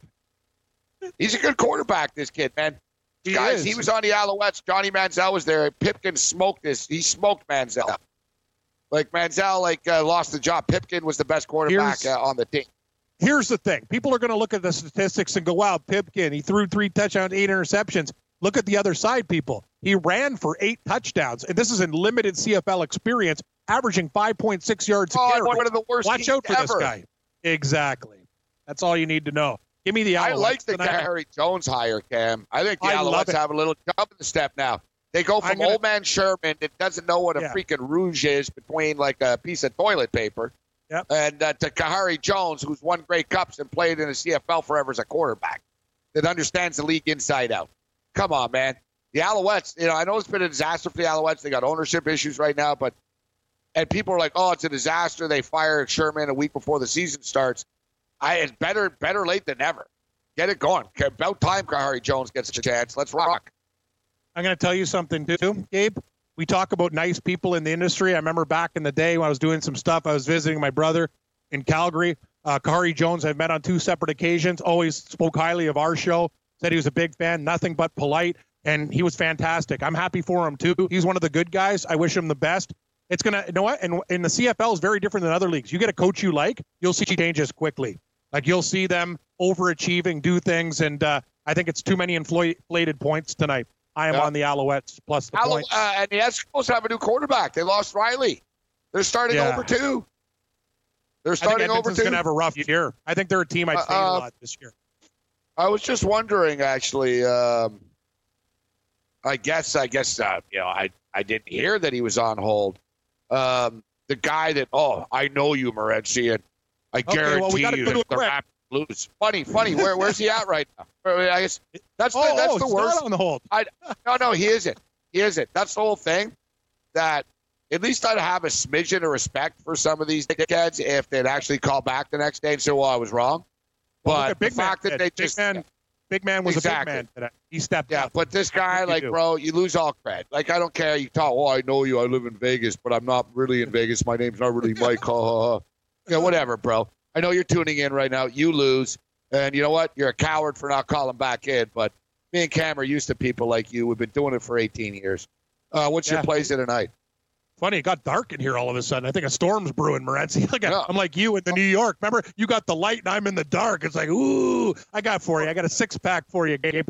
He's a good quarterback, this kid, man. He Guys, is. he was on the Alouettes. Johnny Manziel was there. Pipkin smoked this. He smoked Manziel. Like Manziel, like uh, lost the job. Pipkin was the best quarterback uh, on the team. Here's the thing: people are going to look at the statistics and go, "Wow, Pipkin, he threw three touchdowns, eight interceptions." Look at the other side, people. He ran for eight touchdowns, and this is in limited CFL experience, averaging 5.6 yards a Oh, carry. one of the worst Watch out for this guy. Exactly. That's all you need to know. Give me the. I Alouettes like the. Khari Jones hire, Cam. I think the I Alouettes have a little jump in the step now. They go from gonna- old man Sherman that doesn't know what a Yeah. freaking rouge is between like a piece of toilet paper, Yep. and uh, to Khari Jones, who's won Grey Cups and played in the CFL forever as a quarterback, that understands the league inside out. Come on, man. The Alouettes, you know, I know it's been a disaster for the Alouettes. They got ownership issues right now, but and people are like, "Oh, it's a disaster." They fire Sherman a week before the season starts. I it's better better late than never. Get it going. About time Khari Jones gets a chance. Let's rock. I'm going to tell you something too, Gabe. We talk about nice people in the industry. I remember back in the day when I was doing some stuff. I was visiting my brother in Calgary. Uh, Khari Jones, I've met on two separate occasions. Always spoke highly of our show. Said he was a big fan. Nothing but polite, and he was fantastic. I'm happy for him too. He's one of the good guys. I wish him the best. It's gonna, you know what? And in the CFL is very different than other leagues. You get a coach you like, you'll see changes quickly. Like you'll see them overachieving, do things, and uh, I think it's too many inflated points tonight. I am Yeah. on the Alouettes plus the Alou- points. uh, and the Eskimos have a new quarterback. They lost Reilly. They're starting Yeah. over two. They're I think starting over two. going to have a rough year. I think they're a team I'd Uh, fade a uh, lot this year. I was just wondering, actually. Um, I guess, I guess, uh, you know, I I didn't hear that he was on hold. Um, the guy that, oh, I know you, Morency, and I Okay, guarantee well, we gotta you go to the. Raptors lose. Funny, funny. Where where's he at right now? I guess that's the, Oh, that's oh, the worst. on the hold. I no, no, he isn't. He isn't. That's the whole thing. That at least I'd have a smidgen of respect for some of these dickheads if they'd actually call back the next day and say, "Well, I was wrong." Well, But at the Big Man fact that they Big just Man, Big Man was Exactly. a big man today. He stepped yeah, up. but this guy, What do you like, do? bro, you lose all cred. Like, I don't care. You talk, oh, I know you. I live in Vegas, but I'm not really in Vegas. My name's not really Mike. Ha ha ha. Yeah, whatever, bro. I know you're tuning in right now. You lose, and you know what? You're a coward for not calling back in. But me and Cam are used to people like you. We've been doing it for 18 years. Uh, what's your Yeah. plays of tonight? Funny, it got dark in here all of a sudden. I think a storm's brewing, Morency. Like Yeah. I'm like you in the New York. Remember, you got the light and I'm in the dark. It's like, ooh, I got for you. I got a six pack for you, Gabe.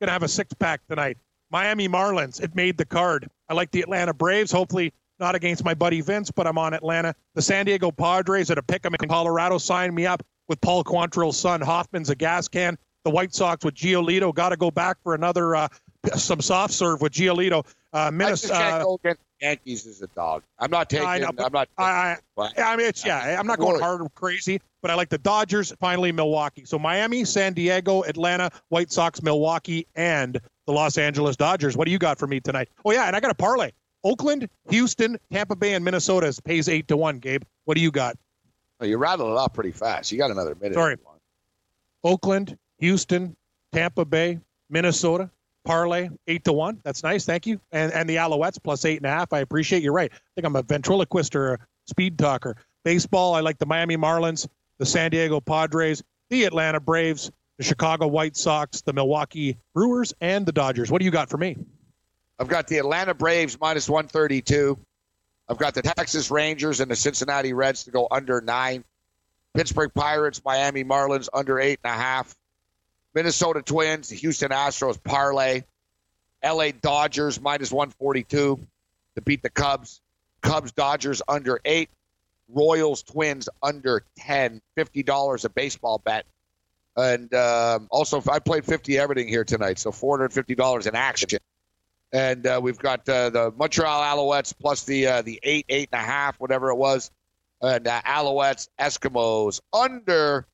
Gonna have a six pack tonight. Miami Marlins. It made the card. I like the Atlanta Braves. Hopefully not against my buddy Vince, but I'm on Atlanta. The San Diego Padres at a pick 'em in Colorado. signed me up with Paul Quantrill's son. Hoffman's a gas can. The White Sox with Giolito. Got to go back for another uh, some soft serve with Giolito. Uh, Minnesota. can't go against the Yankees is a dog. I'm not taking. I know, I'm not. I, I? I mean, it's yeah. I'm not going hard or crazy, but I like the Dodgers. Finally, Milwaukee. So Miami, San Diego, Atlanta, White Sox, Milwaukee, and the Los Angeles Dodgers. What do you got for me tonight? Oh yeah, and I got a parlay. Oakland, Houston, Tampa Bay, and Minnesota pays eight to one. Gabe, what do you got? Oh, you rattled it off pretty fast. You got another minute. Sorry. you. Oakland, Houston, Tampa Bay, Minnesota. Parlay eight to one. That's nice. Thank you. And and the Alouettes plus eight and a half. I appreciate. You're right. I think I'm a ventriloquist or a speed talker. Baseball. I like the Miami Marlins, the San Diego Padres, the Atlanta Braves, the Chicago White Sox, the Milwaukee Brewers, and the Dodgers. What do you got for me? I've got the Atlanta Braves minus 132. I've got the Texas Rangers and the Cincinnati Reds to go under nine. Pittsburgh Pirates, Miami Marlins under eight and a half. Minnesota Twins, the Houston Astros parlay. LA Dodgers minus 142 to beat the Cubs. Cubs Dodgers under eight. Royals Twins under 10. $50 a baseball bet. And um, also, I played 50 everything here tonight, so $450 in action. And uh, we've got uh, the Montreal Alouettes plus the uh, the eight, eight and a half, whatever it was. And uh, Alouettes, Eskimos under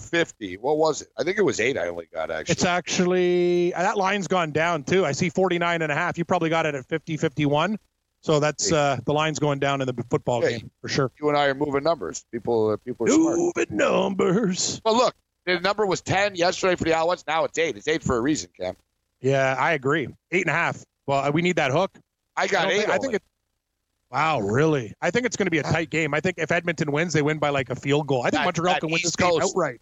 50. What was it? I think it was eight I only got, actually. It's actually that line's gone down too. I see 49 and a half. You probably got it at 50, 51. So that's uh, the line's going down in the football Hey. game for sure. you and I are moving numbers. People, uh, people are smart. Moving numbers. Well, look, the number was 10 yesterday for the Alouettes. Now it's eight. It's eight for a reason, Cam. Yeah, I agree. Eight and a half. Well, we need that hook. I got don't eight. think- I think it. Wow, really? I think it's going to be a tight game. I think if Edmonton wins, they win by like a field goal. I think That- Montreal that can win East this game Coast- outright.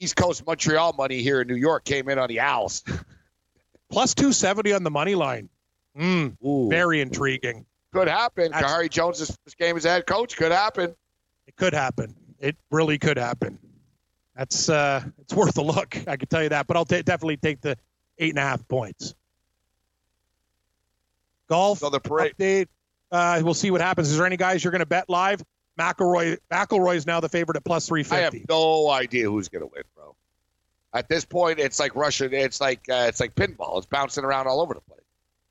East Coast Montreal money here in New York came in on the Owls. Plus 270 on the money line. Mm, Ooh. very intriguing. Could happen. That's- Khari Jones' first game as head coach. Could happen. It could happen. It really could happen. That's uh, it's worth a look. I can tell you that. But I'll ta definitely take the eight and a half points. Golf So the parade. update. Uh, we'll see what happens. Is there any guys you're going to bet live? McIlroy. McIlroy is now the favorite at plus three fifty. I have no idea who's going to win, bro. At this point, it's like Russian. It's like uh, it's like pinball. It's bouncing around all over the place.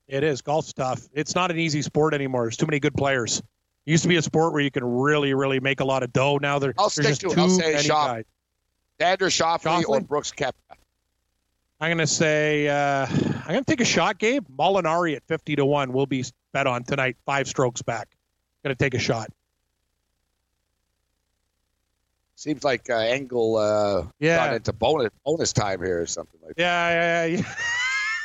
It is golf's tough. It's not an easy sport anymore. There's too many good players. It used to be a sport where you can really, really make a lot of dough. Now there, I'll there's stick just to it. too I'll say many Schauffele. guys. Xander Schauffele or Brooks Koepka. I'm going to say uh, I'm going to take a shot, Gabe. Molinari at 50 to 1 will be bet on tonight, five strokes back. Going to take a shot. Seems like uh, Engel uh, Yeah. got into bonus bonus time here or something like. that. Yeah, yeah,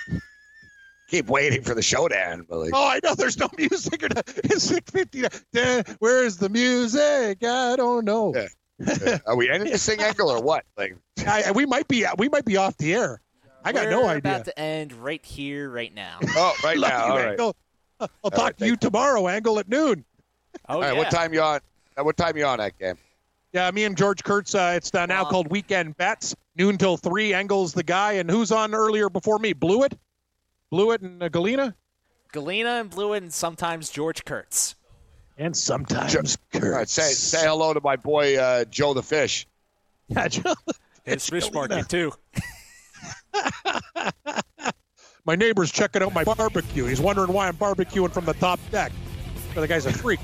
yeah. Keep waiting for the showdown, like, Oh, I know there's no music. Or it's 650. Where's the music? I don't know. Yeah. are we ending this thing, Engel, or what? Like, I, we might be we might be off the air. I got no We're idea. about to end right here, right now. oh, right now, you, all right. Engel. I'll talk right, to you tomorrow, Engel, at noon. Oh, all right, yeah. what time you on? uh, What time you on that game? Yeah, me and George Kurtz. Uh, it's uh, now Uh, called Weekend Bets. Noon till three. Engel's the guy, and who's on earlier before me? Blewett, Blewett and uh, Galena. Galena and Blewett and sometimes George Kurtz. And sometimes All right, say say hello to my boy uh, Joe the Fish. Yeah, Joe. It's fish market too. My neighbor's checking out my barbecue. He's wondering why I'm barbecuing from the top deck. But the guy's a freak.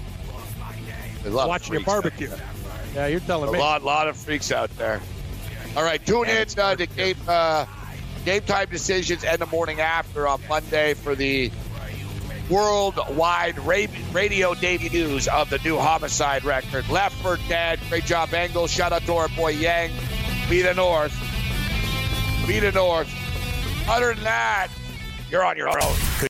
There's a Watching you freaks out barbecue. Yeah, you're telling A me. lot, lot of freaks out there. All right, tune in uh, to game uh, game time decisions and the morning after on Monday for the worldwide ra- radio debuts of the new homicide record. Left for dead. Great job, Engel. Shout out to our boy Yang. Be the North. The North. Other than that, you're on your own.